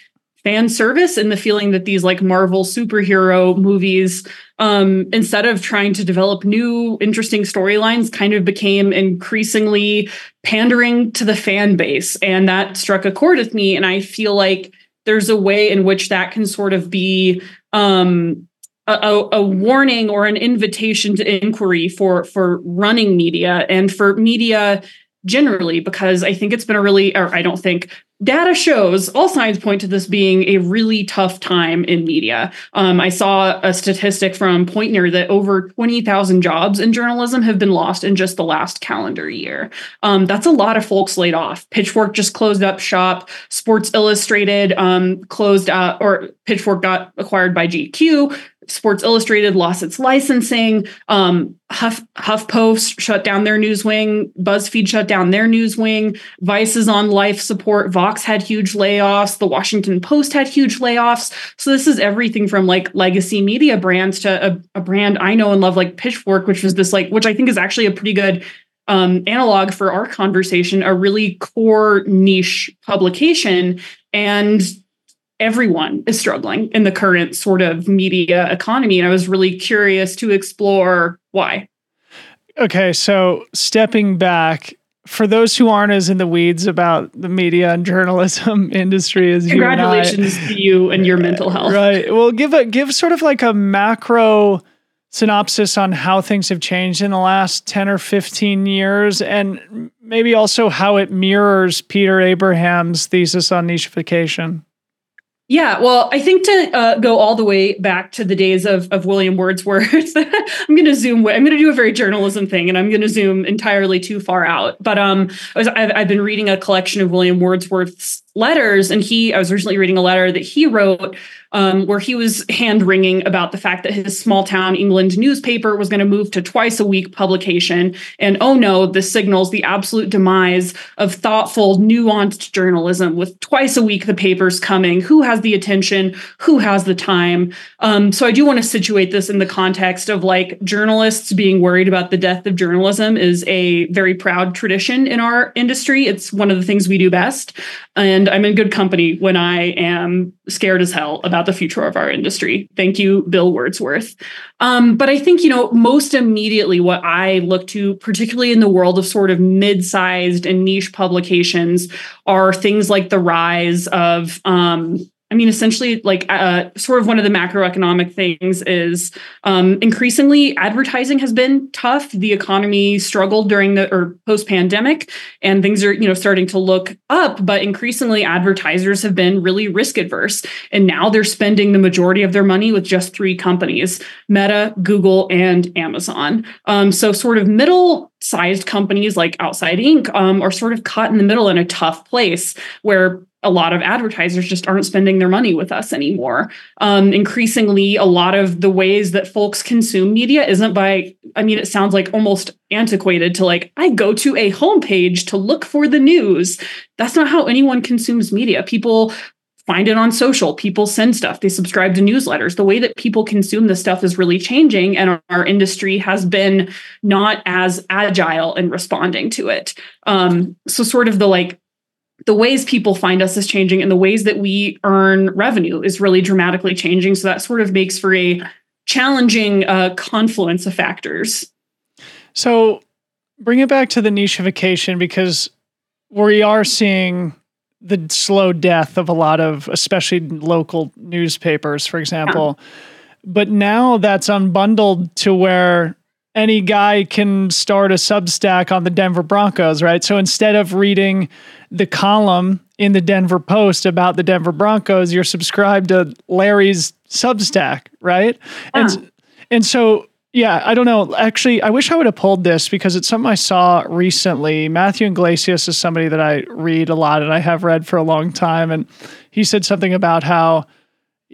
fan service and the feeling that these like Marvel superhero movies, um, instead of trying to develop new interesting storylines, kind of became increasingly pandering to the fan base. And that struck a chord with me. And I feel like there's a way in which that can sort of be um, a, a, warning or an invitation to inquiry for for running media and for media generally because i think it's been a really or i don't think data shows all signs point to this being a really tough time in media. Um, I saw a statistic from Poynter that over 20,000 jobs in journalism have been lost in just the last calendar year. Um, that's a lot of folks laid off. Pitchfork just closed up shop. Sports Illustrated um, closed out, or Pitchfork got acquired by GQ. Sports Illustrated lost its licensing. Um, Huff HuffPost shut down their news wing. BuzzFeed shut down their news wing. Vice is on life support. Vox had huge layoffs. The Washington Post had huge layoffs. So this is everything from like legacy media brands to a, a brand I know and love like Pitchfork, which was this like, which I think is actually a pretty good um, analog for our conversation, a really core niche publication. And everyone is struggling in the current sort of media economy. And I was really curious to explore why. Okay, so stepping back, for those who aren't as in the weeds about the media and journalism [laughs] industry as you congratulations you to you and your mental health. Right. Well, give a give sort of like a macro synopsis on how things have changed in the last 10 or 15 years and maybe also how it mirrors Peter Abraham's thesis on nichification. Yeah, well, I think to uh, go all the way back to the days of, of William Wordsworth, [laughs] I'm going to zoom. I'm going to do a very journalism thing, and I'm going to zoom entirely too far out. But um, I was I've, I've been reading a collection of William Wordsworth's letters, and he I was recently reading a letter that he wrote um, where he was hand wringing about the fact that his small town England newspaper was going to move to twice a week publication. And oh no, this signals the absolute demise of thoughtful, nuanced journalism with twice a week the papers coming. Who has the attention? Who has the time? Um, so I do want to situate this in the context of like journalists being worried about the death of journalism is a very proud tradition in our industry. It's one of the things we do best. And I'm in good company when I am scared as hell about the future of our industry. Thank you, Bill Wordsworth. Um, but I think, you know, most immediately what I look to, particularly in the world of sort of mid sized and niche publications, are things like the rise of, um, I mean, essentially, like uh, sort of one of the macroeconomic things is um, increasingly advertising has been tough. The economy struggled during the or post pandemic, and things are you know starting to look up. But increasingly, advertisers have been really risk adverse, and now they're spending the majority of their money with just three companies: Meta, Google, and Amazon. Um, so, sort of middle sized companies like Outside Inc. Um, are sort of caught in the middle in a tough place where a lot of advertisers just aren't spending their money with us anymore. Um, increasingly, a lot of the ways that folks consume media isn't by, I mean, it sounds like almost antiquated to like, I go to a homepage to look for the news. That's not how anyone consumes media. People find it on social, people send stuff, they subscribe to newsletters. The way that people consume this stuff is really changing, and our, our industry has been not as agile in responding to it. Um, so, sort of the like, the ways people find us is changing and the ways that we earn revenue is really dramatically changing. So that sort of makes for a challenging uh, confluence of factors. So bring it back to the nichification because we are seeing the slow death of a lot of, especially local newspapers, for example. Yeah. But now that's unbundled to where any guy can start a Substack on the Denver Broncos, right? So instead of reading the column in the Denver Post about the Denver Broncos, you're subscribed to Larry's Substack, right? And and so yeah, I don't know. Actually, I wish I would have pulled this because it's something I saw recently. Matthew Yglesias is somebody that I read a lot and I have read for a long time and he said something about how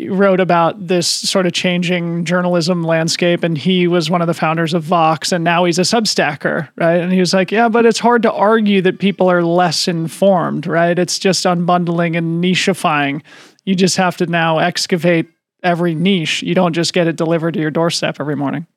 wrote about this sort of changing journalism landscape and he was one of the founders of Vox and now he's a substacker, right? And he was like, "Yeah, but it's hard to argue that people are less informed, right? It's just unbundling and nichifying. You just have to now excavate every niche. You don't just get it delivered to your doorstep every morning."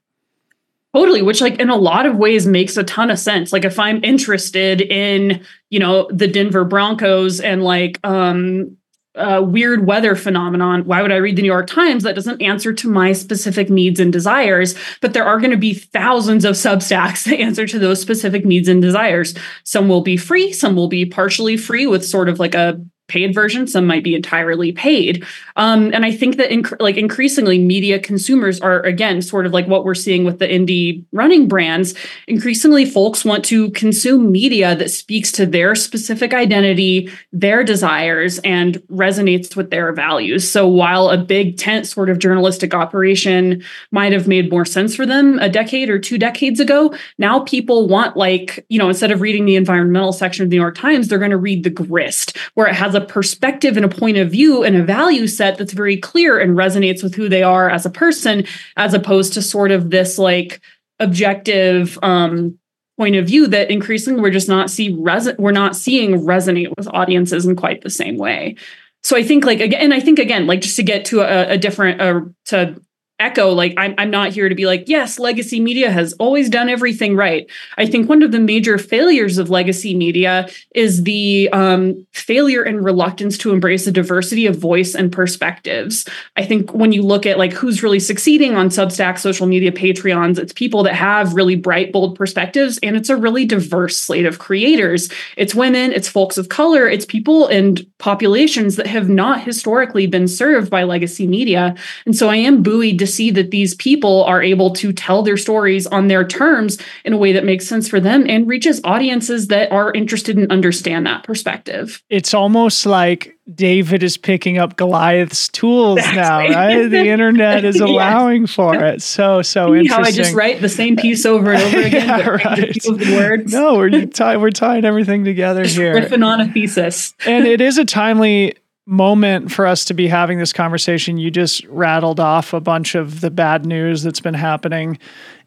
Totally, which like in a lot of ways makes a ton of sense. Like if I'm interested in, you know, the Denver Broncos and like um uh, weird weather phenomenon. Why would I read the New York Times? That doesn't answer to my specific needs and desires. But there are going to be thousands of Substacks [laughs] that answer to those specific needs and desires. Some will be free, some will be partially free with sort of like a paid version some might be entirely paid. Um, and i think that inc- like increasingly media consumers are again sort of like what we're seeing with the indie running brands. Increasingly folks want to consume media that speaks to their specific identity their desires and resonates with their values. So while a big tent sort of journalistic operation might have made more sense for them a decade or two decades ago now people want like you know instead of reading the environmental section of the new york times they're going to read the grist where it has a a perspective and a point of view and a value set that's very clear and resonates with who they are as a person, as opposed to sort of this like objective um, point of view that increasingly we're just not see res- we're not seeing resonate with audiences in quite the same way. So I think like again, and I think again, like just to get to a, a different uh, to echo like I'm, I'm not here to be like yes legacy media has always done everything right. I think one of the major failures of legacy media is the um, failure and reluctance to embrace a diversity of voice and perspectives. I think when you look at like who's really succeeding on substack social media patreons it's people that have really bright bold perspectives and it's a really diverse slate of creators. It's women it's folks of color it's people and populations that have not historically been served by legacy media. And so i am buoyed to see that these people are able to tell their stories on their terms in a way that makes sense for them and reaches audiences that are interested and understand that perspective. It's almost like David is picking up Goliath's tools exactly. now, right? The [laughs] internet is allowing yes. for it. So so See interesting. How I just write the same piece over and over [laughs] again, yeah, right. words. No, we're tie, we're tying everything together [laughs] just here. Riffing on a thesis, and it is a timely moment for us to be having this conversation. You just rattled off a bunch of the bad news that's been happening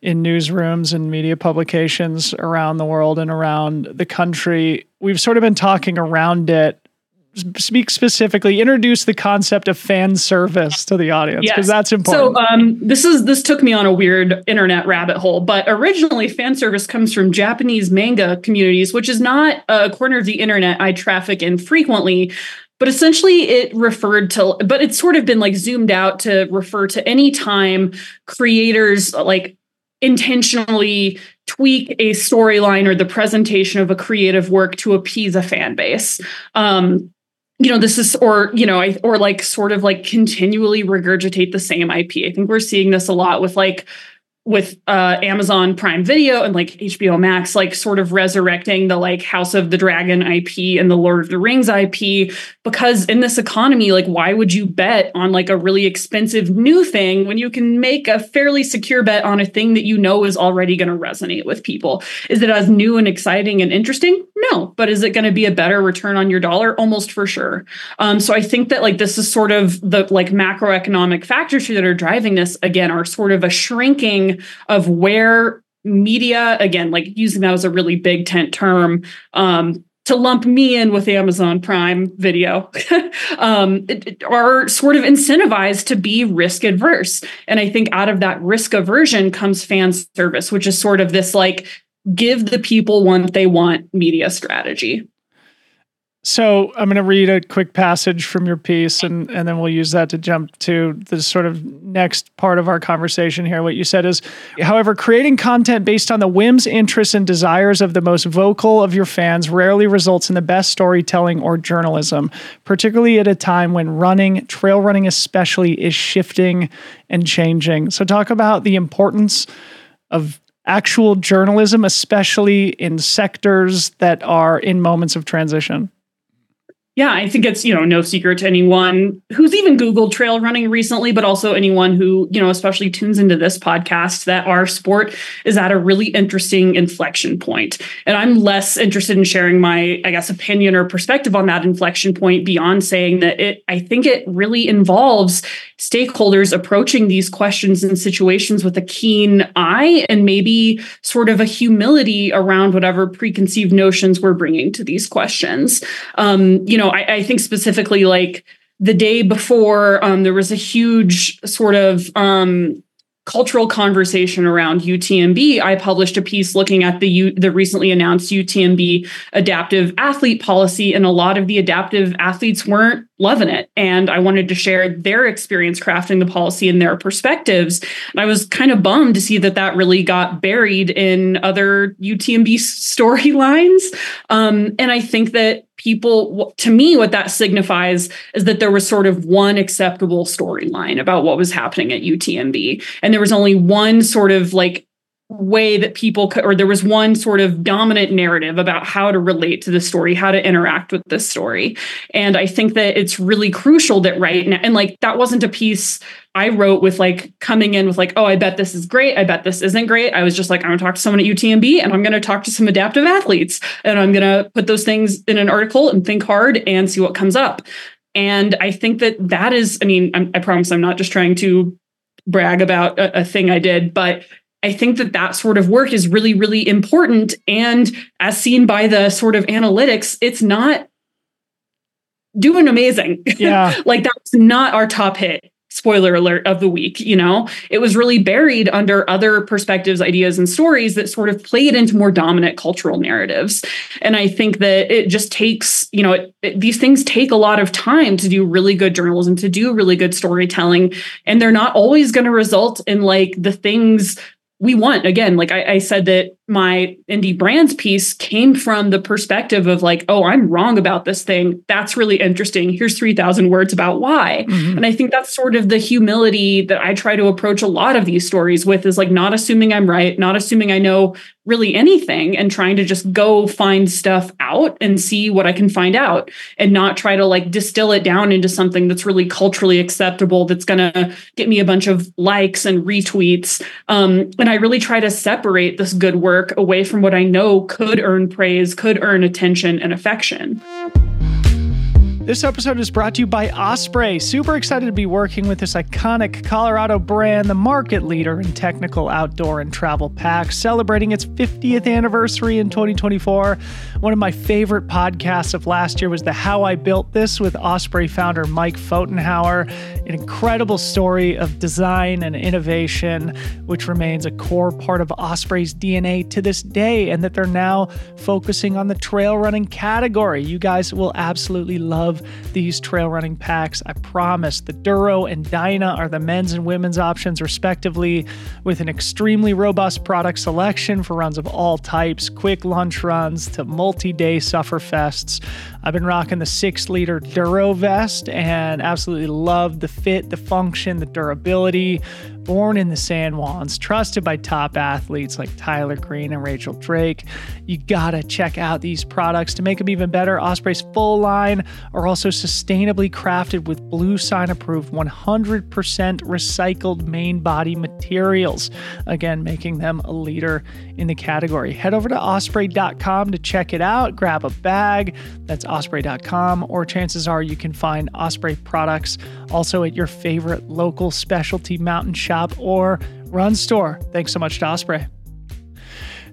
in newsrooms and media publications around the world and around the country. We've sort of been talking around it. Speak specifically, introduce the concept of fan service to the audience because yes. that's important. So, um, this is this took me on a weird internet rabbit hole, but originally, fan service comes from Japanese manga communities, which is not a corner of the internet I traffic in frequently but essentially it referred to but it's sort of been like zoomed out to refer to any time creators like intentionally tweak a storyline or the presentation of a creative work to appease a fan base. Um, you know this is or you know I, or like sort of like continually regurgitate the same ip i think we're seeing this a lot with like with uh Amazon Prime Video and like HBO Max like sort of resurrecting the like House of the Dragon IP and the Lord of the Rings IP because in this economy like why would you bet on like a really expensive new thing when you can make a fairly secure bet on a thing that you know is already going to resonate with people? Is it as new and exciting and interesting? No. But is it going to be a better return on your dollar? Almost for sure. Um so I think that like this is sort of the like macroeconomic factors that are driving this again are sort of a shrinking of where media, again, like using that as a really big tent term, um, to lump me in with Amazon Prime Video, [laughs] um, are sort of incentivized to be risk adverse. And I think out of that risk aversion comes fan service, which is sort of this like give the people what they want media strategy. So I'm going to read a quick passage from your piece, and, and then we'll use that to jump to the sort of next part of our conversation here. What you said is, however, creating content based on the whims, interests, and desires of the most vocal of your fans rarely results in the best storytelling or journalism, particularly at a time when running, trail running especially, is shifting and changing. So, talk about the importance of actual journalism, especially in sectors that are in moments of transition. Yeah, I think it's, you know, no secret to anyone who's even Googled trail running recently, but also anyone who, you know, especially tunes into this podcast that our sport is at a really interesting inflection point. And I'm less interested in sharing my, I guess, opinion or perspective on that inflection point beyond saying that it, I think it really involves stakeholders approaching these questions and situations with a keen eye and maybe sort of a humility around whatever preconceived notions we're bringing to these questions. Um, you know, know, I, I think specifically like the day before, um, there was a huge sort of um, cultural conversation around UTMB, I published a piece looking at the U, the recently announced UTMB adaptive athlete policy, and a lot of the adaptive athletes weren't loving it. And I wanted to share their experience crafting the policy and their perspectives. And I was kind of bummed to see that that really got buried in other UTMB [laughs] storylines. Um, and I think that people to me what that signifies is that there was sort of one acceptable storyline about what was happening at UTMB and there was only one sort of like way that people could or there was one sort of dominant narrative about how to relate to the story how to interact with this story. And i think that it's really crucial that right now and like that wasn't a piece i wrote with like coming in with like oh i bet this is great. I bet this isn't great. I was just like i'm going to talk to someone at utmb and i'm going to talk to some adaptive athletes and i'm going to put those things in an article and think hard and see what comes up. And i think that that is i mean I'm, i promise i'm not just trying to brag about a, a thing i did but I think that that sort of work is really, really important. And as seen by the sort of analytics, it's not doing amazing. Yeah. [laughs] like that's not our top hit. Spoiler alert of the week, you know, it was really buried under other perspectives, ideas, and stories that sort of played into more dominant cultural narratives. And I think that it just takes, you know, it, it, these things take a lot of time to do really good journalism, to do really good storytelling. And they're not always going to result in like the things we want again like I, I, said that my indie brands piece came from the perspective of like oh i'm wrong about this thing that's really interesting here's 3000 words about why mm-hmm. and i think that's sort of the humility that i try to approach a lot of these stories with is like not assuming i'm right not assuming i know really anything and trying to just go find stuff out and see what I can find out and not try to like distill it down into something that's really culturally acceptable that's going to get me a bunch of likes and retweets. Um, and I really try to separate this good work away from what I know could earn praise, could earn attention and affection. This episode is brought to you by Osprey. Super excited to be working with this iconic Colorado brand, the market leader in technical outdoor and travel packs, celebrating its 50th anniversary in 2024. One of my favorite podcasts of last year was the How I Built This with Osprey founder Mike Pfotenhauer. An incredible story of design and innovation, which remains a core part of Osprey's DNA to this day, and that they're now focusing on the trail running category. You guys will absolutely love love these trail running packs. I promise. The Duro and Dyna are the men's and women's options, respectively, with an extremely robust product selection for runs of all types, quick lunch runs to multi day suffer sufferfests. I've been rocking the six liter Duro vest and absolutely love the fit, the function, the durability born in the San Juans, trusted by top athletes like Tyler Green and Rachel Drake. You gotta check out these products to make them even better. Osprey's full line are also sustainably crafted with Blue Sign approved 100% recycled main body materials. Again, making them a leader in the category. Head over to osprey.com to check it out. Grab a bag. That's osprey.com, or chances are you can find Osprey products also at your favorite local specialty mountain shop or run store. Thanks so much to Osprey.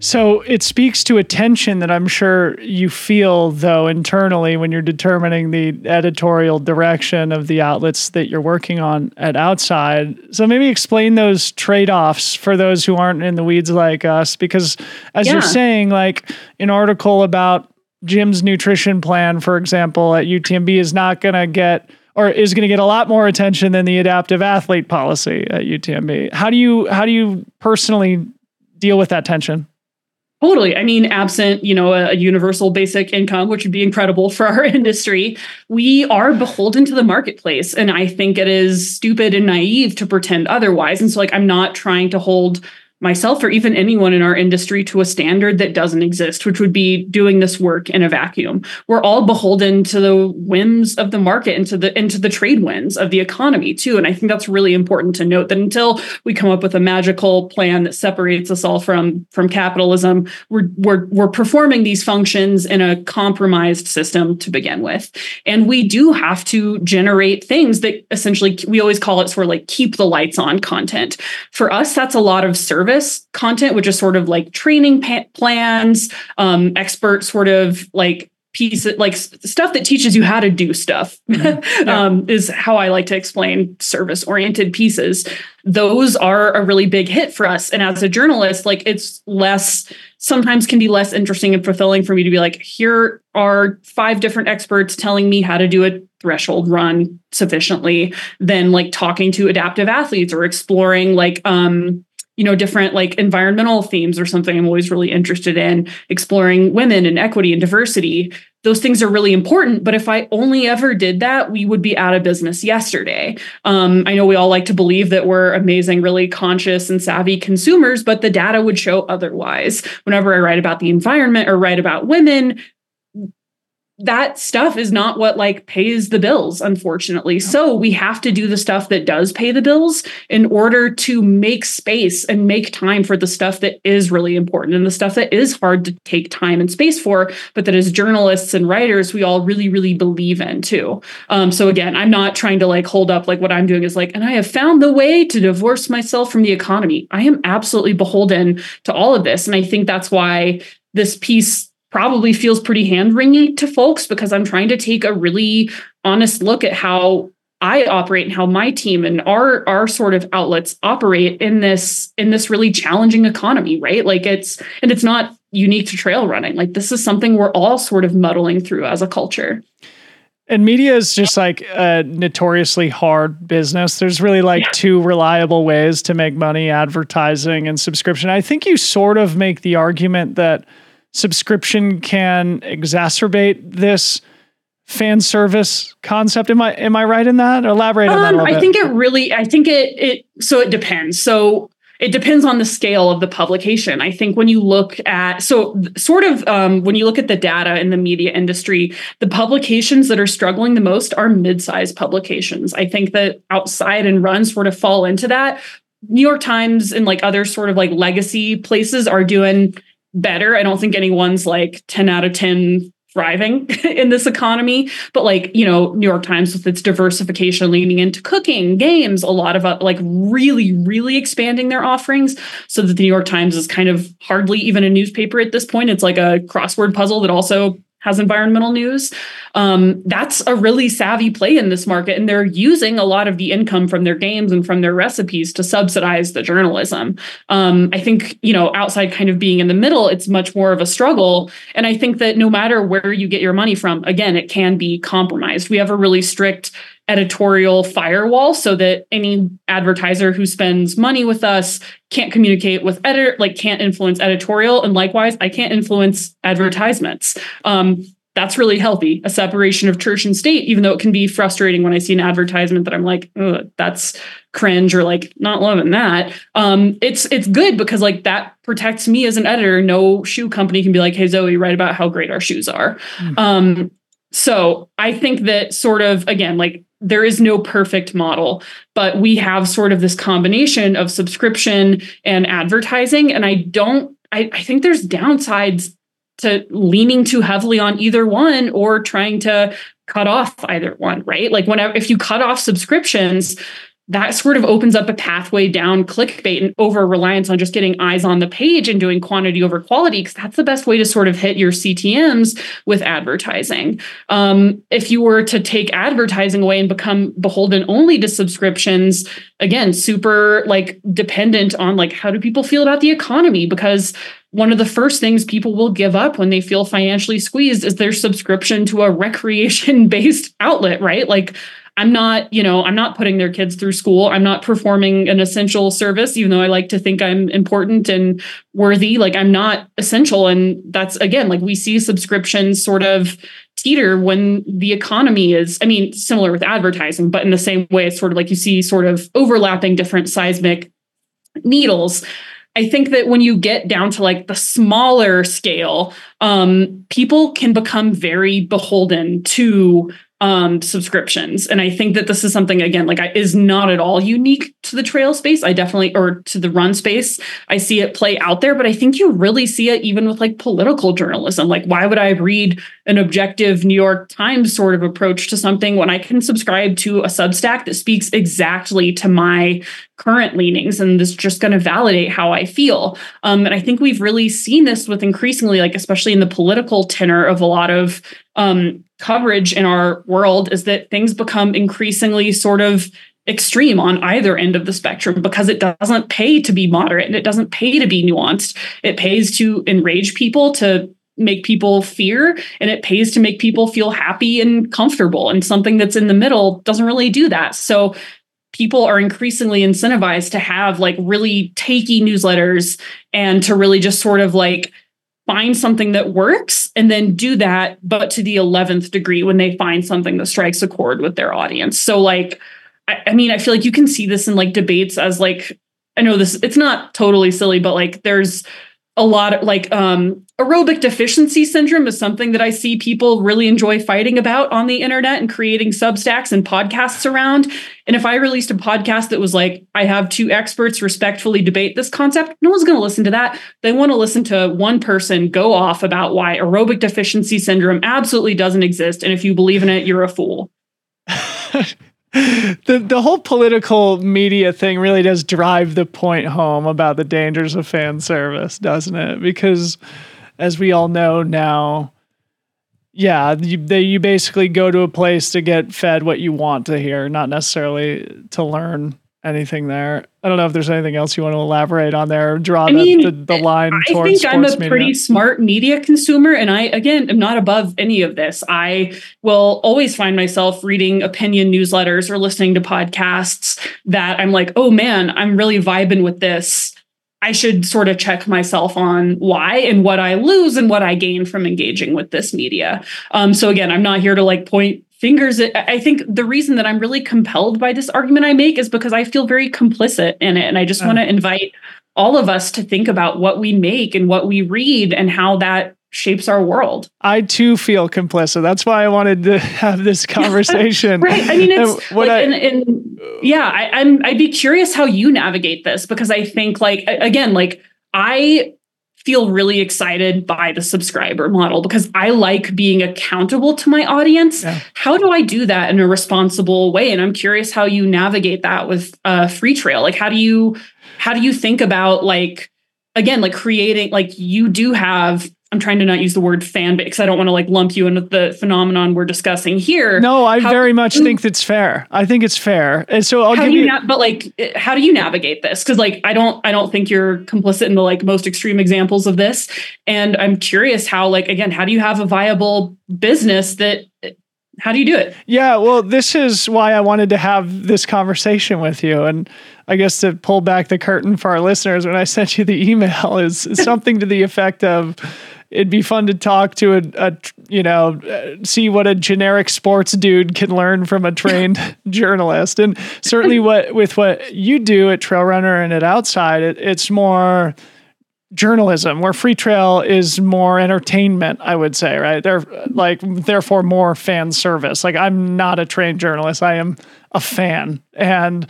So it speaks to a tension that I'm sure you feel, though, internally when you're determining the editorial direction of the outlets that you're working on at Outside. So maybe explain those trade offs for those who aren't in the weeds like us. Because as yeah. you're saying, like an article about Jim's nutrition plan, for example, at UTMB is not going to get or is going to get a lot more attention than the adaptive athlete policy at UTMB. How do you how do you personally deal with that tension? Totally. I mean, absent, you know, a, a, universal basic income, which would be incredible for our [laughs] industry, we are beholden to the marketplace. And I think it is stupid and naive to pretend otherwise. And so, like, I'm not trying to hold myself or even anyone in our industry to a standard that doesn't exist, which would be doing this work in a vacuum. We're all beholden to the whims of the market and to the into the trade winds of the economy too. And I think that's really important to note that until we come up with a magical plan that separates us all from from capitalism, we're we're we're performing these functions in a compromised system to begin with. And we do have to generate things that essentially we always call it sort of like keep the lights on content. For us, that's a lot of service service content, which is sort of like training pa- plans, um, expert sort of like piece like stuff that teaches you how to do stuff mm-hmm. [laughs] yeah. um, is how I like to explain service oriented pieces. Those are a really big hit for us. And as a journalist, like it's less, sometimes can be less interesting and fulfilling for me to be like, here are five different experts telling me how to do a threshold run sufficiently than like talking to adaptive athletes or exploring like um you know different like environmental themes or something i'm always really interested in exploring women and equity and diversity. Those things are really important but if i only ever did that we would be out of business yesterday. Um, i know we all like to believe that we're amazing really conscious and savvy consumers but the data would show otherwise. Whenever i write about the environment or write about women that stuff is not what like pays the bills unfortunately. So we have to do the stuff that does pay the bills in order to make space and make time for the stuff that is really important and the stuff that is hard to take time and space for but that as journalists and writers we all really really believe in too. Um, so again i'm not trying to like hold up like what i'm doing is like and i have found the way to divorce myself from the economy. I am absolutely beholden to all of this and i think that's why this piece probably feels pretty hand wringy to folks because I'm trying to take a really honest look at how I operate and how my team and our our sort of outlets operate in this in this really challenging economy, right? Like it's and it's not unique to trail running. Like this is something we're all sort of muddling through as a culture. And media is just like a notoriously hard business. There's really like yeah. two reliable ways to make money advertising and subscription. I think you sort of make the argument that subscription can exacerbate this fan service concept. Am I am I right in that? Elaborate on that. Um, I think it really. I think it it. So it depends. So it depends on the scale of the publication. I think when you look at so sort of um, when you look at the data in the media industry, the publications that are struggling the most are mid-sized publications. I think that outside and run sort of fall into that. New York Times and like other sort of like legacy places are doing better. I don't think anyone's like 10 out of 10 thriving [laughs] in this economy but like you know new york times with its diversification leaning into cooking games a lot of uh, like really really expanding their offerings so that the new york times is kind of hardly even a newspaper at this point it's like a crossword puzzle that also has environmental news. Um, that's a really savvy play in this market. And they're using a lot of the income from their games and from their recipes to subsidize the journalism. Um, I think, you know, outside kind of being in the middle, it's much more of a struggle. And I think that no matter where you get your money from, again, it can be compromised. We have a really strict editorial firewall so that any advertiser who spends money with us can't communicate with editor like can't influence editorial. And likewise i can't influence advertisements. Um, that's really healthy a separation of church and state even though it can be frustrating when i see an advertisement that i'm like that's cringe or like not loving that. Um, it's it's good because like that protects me as an editor. No shoe company can be like hey zoe write about how great our shoes are. Mm. um, so i think that sort of again like there is no perfect model, but we have sort of this combination of subscription and advertising. And I don't, I, I think there's downsides to leaning too heavily on either one or trying to cut off either one, right? Like whenever if you cut off subscriptions, that sort of opens up a pathway down clickbait and over reliance on just getting eyes on the page and doing quantity over quality because that's the best way to sort of hit your CPMs with advertising. Um, if you were to take advertising away and become beholden only to subscriptions, again, super like dependent on like how do people feel about the economy because one of the first things people will give up when they feel financially squeezed is their subscription to a [laughs] recreation based outlet, right? Like I'm not, you know, I'm not putting their kids through school. I'm not performing an essential service, even though I like to think I'm important and worthy. Like I'm not essential. And that's again, like we see subscriptions sort of teeter when the economy is, I mean, similar with advertising, but in the same way, it's sort of like you see sort of overlapping different seismic needles. I think that when you get down to like the smaller scale, um, people can become very beholden to um, subscriptions. And I think that this is something again, like I, is not at all unique to the trail space. I definitely, or to the run space, I see it play out there, but I think you really see it even with like political journalism. Like, why would I read an objective New York Times sort of approach to something when I can subscribe to a Substack that speaks exactly to my current leanings and is just going to validate how I feel. Um, and I think we've really seen this with increasingly, like, especially in the political tenor of a lot of um, coverage in our world is that things become increasingly sort of extreme on either end of the spectrum because it doesn't pay to be moderate and it doesn't pay to be nuanced. It pays to enrage people, to make people fear, and it pays to make people feel happy and comfortable. And something that's in the middle doesn't really do that. So people are increasingly incentivized to have like really takey newsletters and to really just sort of like find something that works and then do that, but to the 11th degree when they find something that strikes a chord with their audience. So, like, I, I mean, I feel like you can see this in like debates as like, I know this, it's not totally silly, but like, there's a lot of like um, aerobic deficiency syndrome is something that I see people really enjoy fighting about on the internet and creating substacks and podcasts around. And if I released a podcast that was like, I have two experts respectfully debate this concept, no one's going to listen to that. They want to listen to one person go off about why aerobic deficiency syndrome absolutely doesn't exist. And if you believe in it, you're a fool. [laughs] the the whole political media thing really does drive the point home about the dangers of fan service, doesn't it? Because as we all know now, yeah, you they, you basically go to a place to get fed what you want to hear, not necessarily to learn anything there. I don't know if there's anything else you want to elaborate on there. Draw I mean, the, the, line. I think I'm a media. pretty smart media consumer, and I again am not above any of this. I will always find myself reading opinion newsletters or listening to podcasts that I'm like, oh man, I'm really vibing with this. I should sort of check myself on why and what I lose and what I gain from engaging with this media. Um, so again, I'm not here to like point fingers i think the reason that i'm really compelled by this argument i make is because i feel very complicit in it and i just uh. want to invite all of us to think about what we make and what we read and how that shapes our world. I too feel complicit. That's why I wanted to [laughs] have this [laughs] conversation. right. I mean, it's like, I, and, and, yeah, I, I'm, I'd be curious how you navigate this because I think like, again, like I feel really excited by the subscriber model because I like being accountable to my audience. Yeah. How do I do that in a responsible way? And I'm curious how you navigate that with uh, Freetrail. Like, how do you how do you think about like again like creating like you do have I'm trying to not use the word fan because I don't want to like lump you into the phenomenon we're discussing here. No, I how, very much mm. think that's fair. I think it's fair. And so I'll give you, you na- but like eh, how do you navigate this? Cuz like I don't I don't think you're complicit in the like most extreme examples of this and I'm curious how like again how do you have a viable business that eh, how do you do it? Yeah, well, this is why I wanted to have this conversation with you. And I guess to pull back the curtain for our listeners, when I sent you the email, is [laughs] something to the effect of it'd be fun to talk to a, a, you know see what a generic sports dude can learn from a trained [laughs] journalist. And certainly what with what you do at trail runner and at outside it, it's more journalism where Freetrail is more entertainment i would say right? They're like therefore more fan service. Like i'm not a trained journalist. I am a fan. And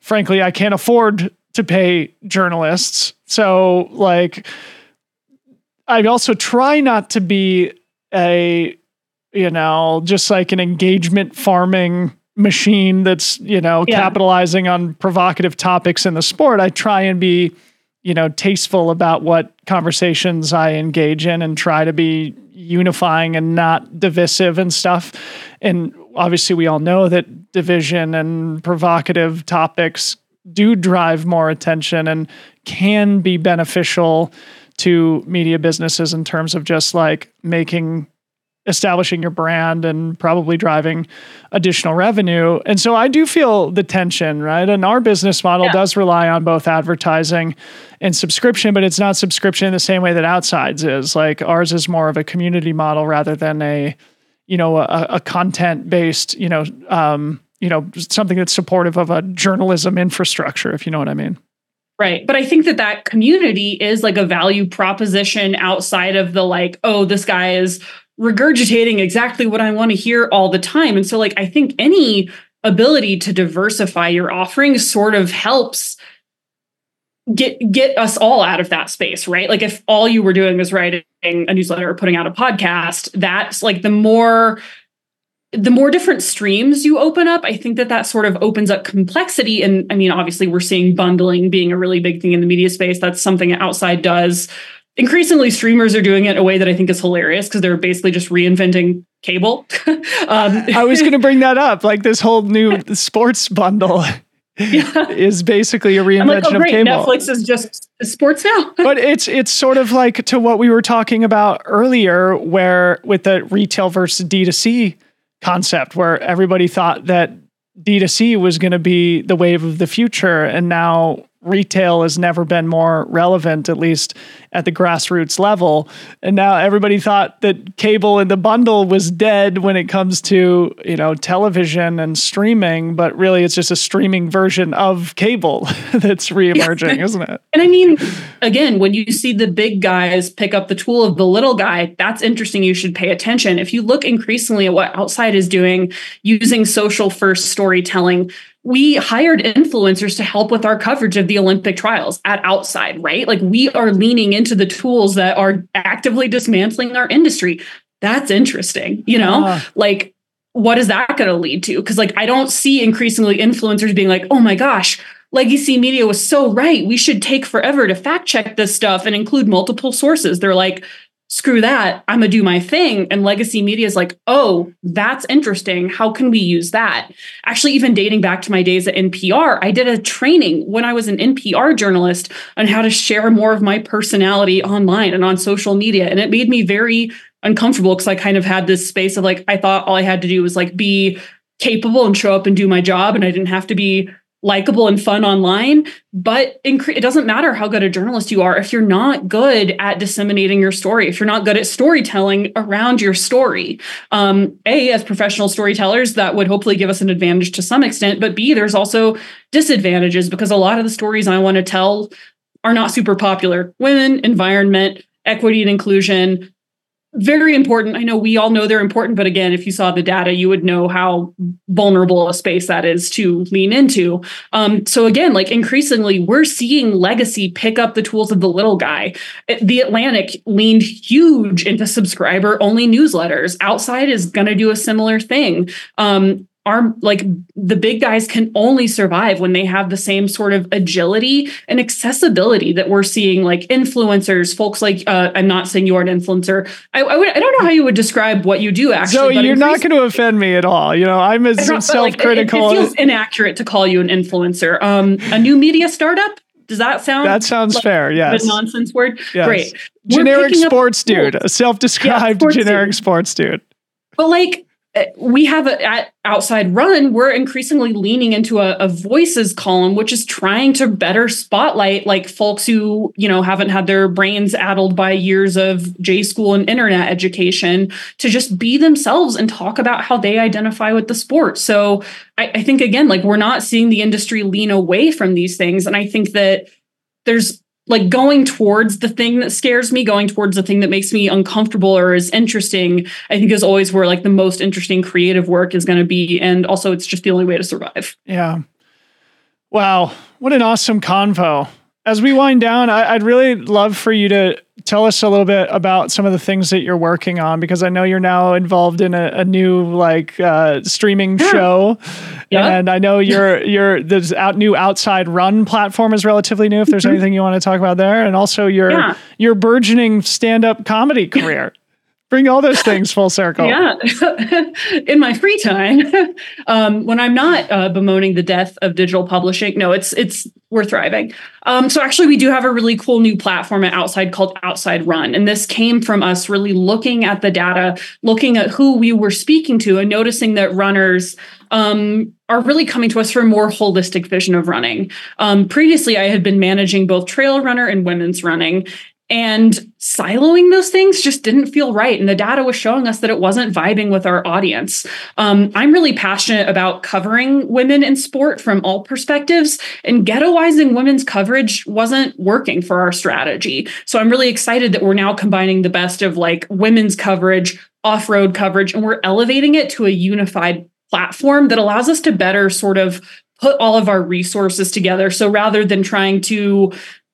frankly i can't afford to pay journalists. So like I also try not to be a, you know, just like an engagement farming machine that's, you know, yeah. capitalizing on provocative topics in the sport. I try and be, you know, tasteful about what conversations I engage in and try to be unifying and not divisive and stuff. And obviously, we all know that division and provocative topics do drive more attention and can be beneficial to media businesses in terms of just like making establishing your brand and probably driving additional revenue. And so I do feel the tension, right? And our business model yeah. does rely on both advertising and subscription, but it's not subscription in the same way that outsides is. Like ours is more of a community model rather than a, you know, a, a content based, you know, um, you know, something that's supportive of a journalism infrastructure, if you know what I mean. Right. But I think that that community is like a value proposition outside of the like, oh, this guy is regurgitating exactly what I want to hear all the time. And so, like, I think any ability to diversify your offering sort of helps get get us all out of that space right like if all you were doing was writing a newsletter or putting out a podcast that's like the more the more different streams you open up, I think that that sort of opens up complexity. And I mean, obviously, we're seeing bundling being a really big thing in the media space. That's something outside does. Increasingly, streamers are doing it in a way that I think is hilarious because they're basically just reinventing cable. [laughs] um, I was going to bring that up. Like this whole new [laughs] sports bundle yeah. is basically a reinvention like, oh, of cable. Netflix is just sports now. [laughs] but it's it's sort of like to what we were talking about earlier, where with the retail versus D 2 C concept where everybody thought that D2C was going to be the wave of the future. And now retail has never been more relevant, at least at the grassroots level. And now everybody thought that cable in the bundle was dead when it comes to, you know, television and streaming, but really it's just a streaming version of cable [laughs] that's reemerging, yeah. isn't it? And I mean, again, when you see the big guys pick up the tool of the little guy, that's interesting. You should pay attention. If you look increasingly at what outside is doing using social first storytelling, we hired influencers to help with our coverage of the Olympic trials at Outside, right? Like we are leaning into the tools that are actively dismantling our industry. That's interesting, you know? Uh. Like what is that going to lead to? Cuz like I don't see increasingly influencers being like, "Oh my gosh, legacy media was so right. We should take forever to fact check this stuff and include multiple sources." They're like, screw that, I'm gonna do my thing. And legacy media is like, oh, that's interesting. How can we use that? Actually, even dating back to my days at NPR, I did a training when I was an NPR journalist on how to share more of my personality online and on social media. And it made me very uncomfortable because I kind of had this space of like, I thought all I had to do was like be capable and show up and do my job. And I didn't have to be likable and fun online but it doesn't matter how good a journalist you are if you're not good at disseminating your story if you're not good at storytelling around your story. Um, a as professional storytellers that would hopefully give us an advantage to some extent but b there's also disadvantages because a lot of the stories i want to tell are not super popular. Women environment equity and inclusion very important. I know we all know they're important, but again, if you saw the data, you would know how vulnerable a space that is to lean into. Um, so again, like increasingly, we're seeing legacy pick up the tools of the little guy. The Atlantic leaned huge into subscriber only newsletters. Outside is going to do a similar thing. Um, our like the big guys can only survive when they have the same sort of agility and accessibility that we're seeing like influencers folks like uh, i'm not saying you're an influencer. I, I, would, I don't know how you would describe what you do actually so you're not going to offend me at all. You know i'm as self-critical like, it, it, feels inaccurate to call you an influencer. Um a new media startup? Does that sound that sounds like fair yes. a nonsense word? Yes. great. Generic sports dude. a self-described generic sports dude. But like Uh, we have a, at outside run we're increasingly leaning into a, a, voices column which is trying to better spotlight like folks who you know haven't had their brains addled by years of j school and internet education to just be themselves and talk about how they identify with the sport. So I, I think again like we're not seeing the industry lean away from these things. And i think that there's like going towards the thing that scares me, going towards the thing that makes me uncomfortable or is interesting, I think is always where like the most interesting creative work is going to be. And also, it's just the only way to survive. Yeah. Wow. What an awesome convo as we wind down, I, would really love for you to tell us a little bit about some of the things that you're working on because I know you're now involved in a, a new like uh, streaming show, yeah. and I know you're you're this out new outside run platform is relatively new. If there's mm-hmm. anything you want to talk about there, and also your yeah. your burgeoning stand up comedy career bring all those things full circle. [laughs] Yeah. [laughs] In my free time, [laughs] um, when I'm not uh, bemoaning the death of digital publishing, no, it's it's we're thriving. Um, so actually, we do have a really cool new platform at Outside called Outside Run, and this came from us really looking at the data, looking at who we were speaking to, and noticing that runners. Um, are really coming to us for a more holistic vision of running. Um, previously, I had been managing both trail runner and women's running, and siloing those things just didn't feel right. And the data was showing us that it wasn't vibing with our audience. Um, I'm really passionate about covering women in sport from all perspectives, and ghettoizing women's coverage wasn't working for our strategy. So I'm really excited that we're now combining the best of like women's coverage, off road coverage, and we're elevating it to a unified platform that allows us to better sort of put all of our resources together. So rather than trying to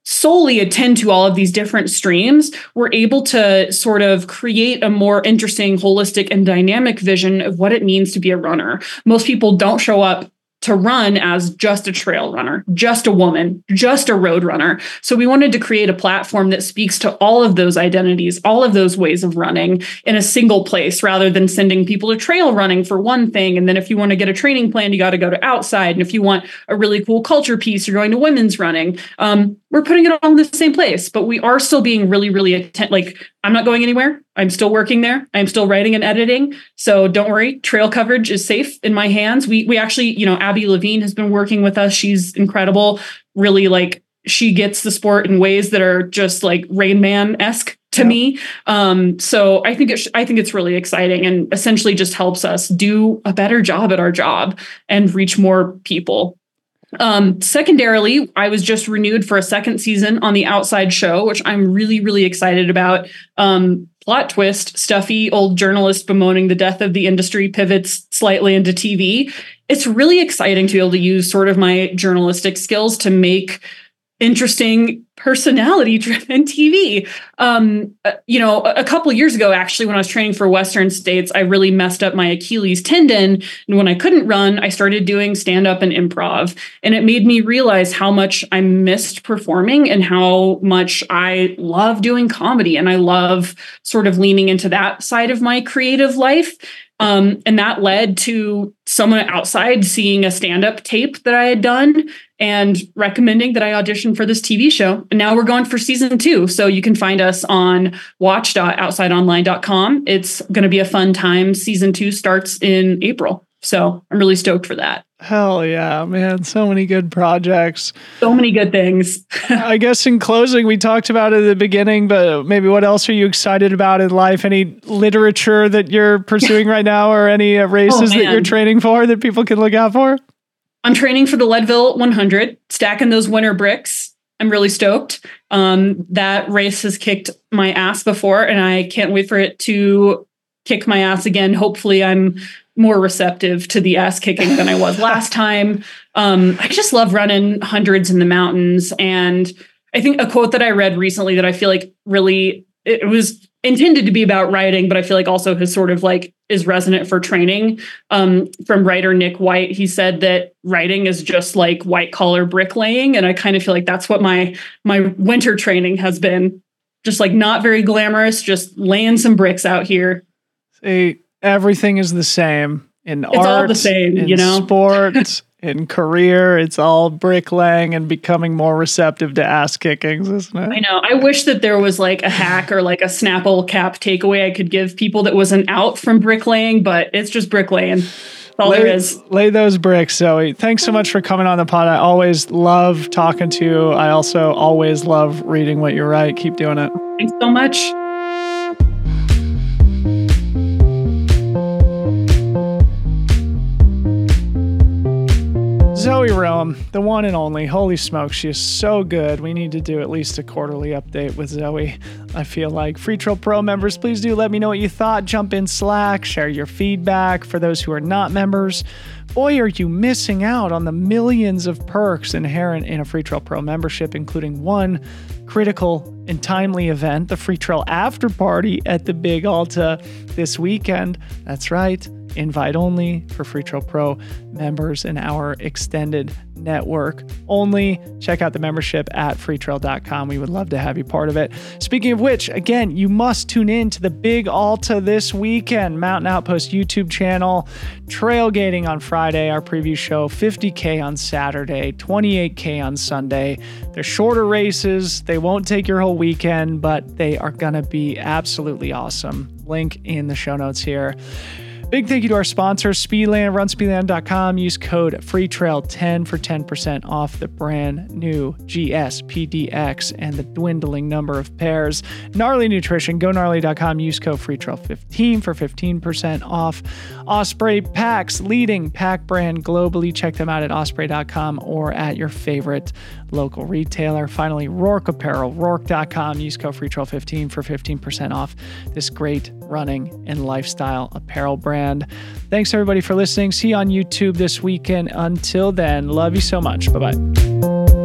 solely attend to all of these different streams, we're able to sort of create a more interesting, holistic, and dynamic vision of what it means to be a runner. Most people don't show up to run as just a trail runner, just a woman, just a road runner. So we wanted to create a platform that speaks to all of those identities, all of those ways of running in a single place rather than sending people to trail running for one thing. And then if you want to get a training plan, you got to go to outside. And if you want a really cool culture piece, you're going to women's running. Um, we're putting it all in the same place, but we are still being really, really attent. Like I'm not going anywhere. I'm still working there. I'm still writing and editing. So don't worry. Trail coverage is safe in my hands. We we actually, you know, Abby Levene has been working with us. She's incredible. Really like she gets the sport in ways that are just like Rain Man esque to yeah. me. Um, so I think it's I think it's really exciting and essentially just helps us do a better job at our job and reach more people. Um, secondarily, I was just renewed for a second season on the Outside Show, which I'm really, really excited about. Um, plot twist stuffy old journalist bemoaning the death of the industry pivots slightly into TV. It's really exciting to be able to use sort of my journalistic skills to make interesting personality [laughs] driven TV. Um, uh, you know, a, a couple years ago, actually, when I was training for Western States, I really messed up my Achilles tendon. And when I couldn't run, I started doing stand up and improv. And it made me realize how much I missed performing and how much I love doing comedy. And I love sort of leaning into that side of my creative life. Um, and that led to someone outside seeing a stand up tape that I had done and recommending that I audition for this TV show. And now we're going for season two. So you can find us on watch.outsideonline.com. It's going to be a fun time. Season two starts in April. So I'm really stoked for that. Hell yeah, man. So many good projects. So many good things. [laughs] I guess in closing, we talked about it at the beginning, but maybe what else are you excited about in life? Any literature that you're pursuing [laughs] right now or any uh, races oh, that you're training for that people can look out for? I'm training for the Leadville 100, stacking those winter bricks. I'm really stoked. Um, that race has kicked my ass before, and I can't wait for it to kick my ass again. Hopefully, I'm more receptive to the ass kicking than I was [laughs] last time. Um, I just love running hundreds in the mountains. And I think a quote that I read recently that I feel like really it was intended to be about writing, but I feel like also has sort of like is resonant for training. Um, from writer Nick White, he said that writing is just like white collar bricklaying, and I kind of feel like that's what my my winter training has been. Just like not very glamorous, just laying some bricks out here. See, everything is the same in It's art, all the same, in you know? [laughs] sport, in career. It's all bricklaying and becoming more receptive to ass kickings, isn't it? I know. I wish that there was like a hack or like a Snapple cap takeaway I could give people that wasn't out from bricklaying, but it's just bricklaying. All there lay, is. lay those bricks, Zoe. Thanks so much for coming on the pod. I always love talking to you. I also always love reading what you write. Keep doing it. Thanks so much. Zoe Rom, the one and only. Holy smokes, she is so good. We need to do at least a quarterly update with Zoe. I feel like Freetrail Pro members, please do let me know what you thought. Jump in Slack, share your feedback. For those who are not members, boy, are you missing out on the millions of perks inherent in a Freetrail Pro membership, including one critical and timely event, the Freetrail After Party at the Big Alta this weekend. That's right invite only for Freetrail Pro members in our extended network only. Check out the membership at freetrail.com. We would love to have you part of it. Speaking of which, again, you must tune in to the Big Alta this weekend, Mountain Outpost YouTube channel, trailgating on Friday, our preview show, 50K on Saturday, 28K on Sunday. They're shorter races. They won't take your whole weekend, but they are going to be absolutely awesome. Link in the show notes here. Big thank you to our sponsor, Speedland, runspeedland.com. Use code FreeTrail10 for 10% off the brand new GSPDX and the dwindling number of pairs. Gnarly Nutrition, gognarly.com. Use code FreeTrail15 for 15% off. Osprey Packs, leading pack brand globally. Check them out at osprey.com or at your favorite local retailer. Finally, Roark Apparel, roark.com. Use code FreeTrail15 for 15% off this great running and lifestyle apparel brand. Thanks everybody for listening. See you on YouTube this weekend. Until then, love you so much. Bye bye.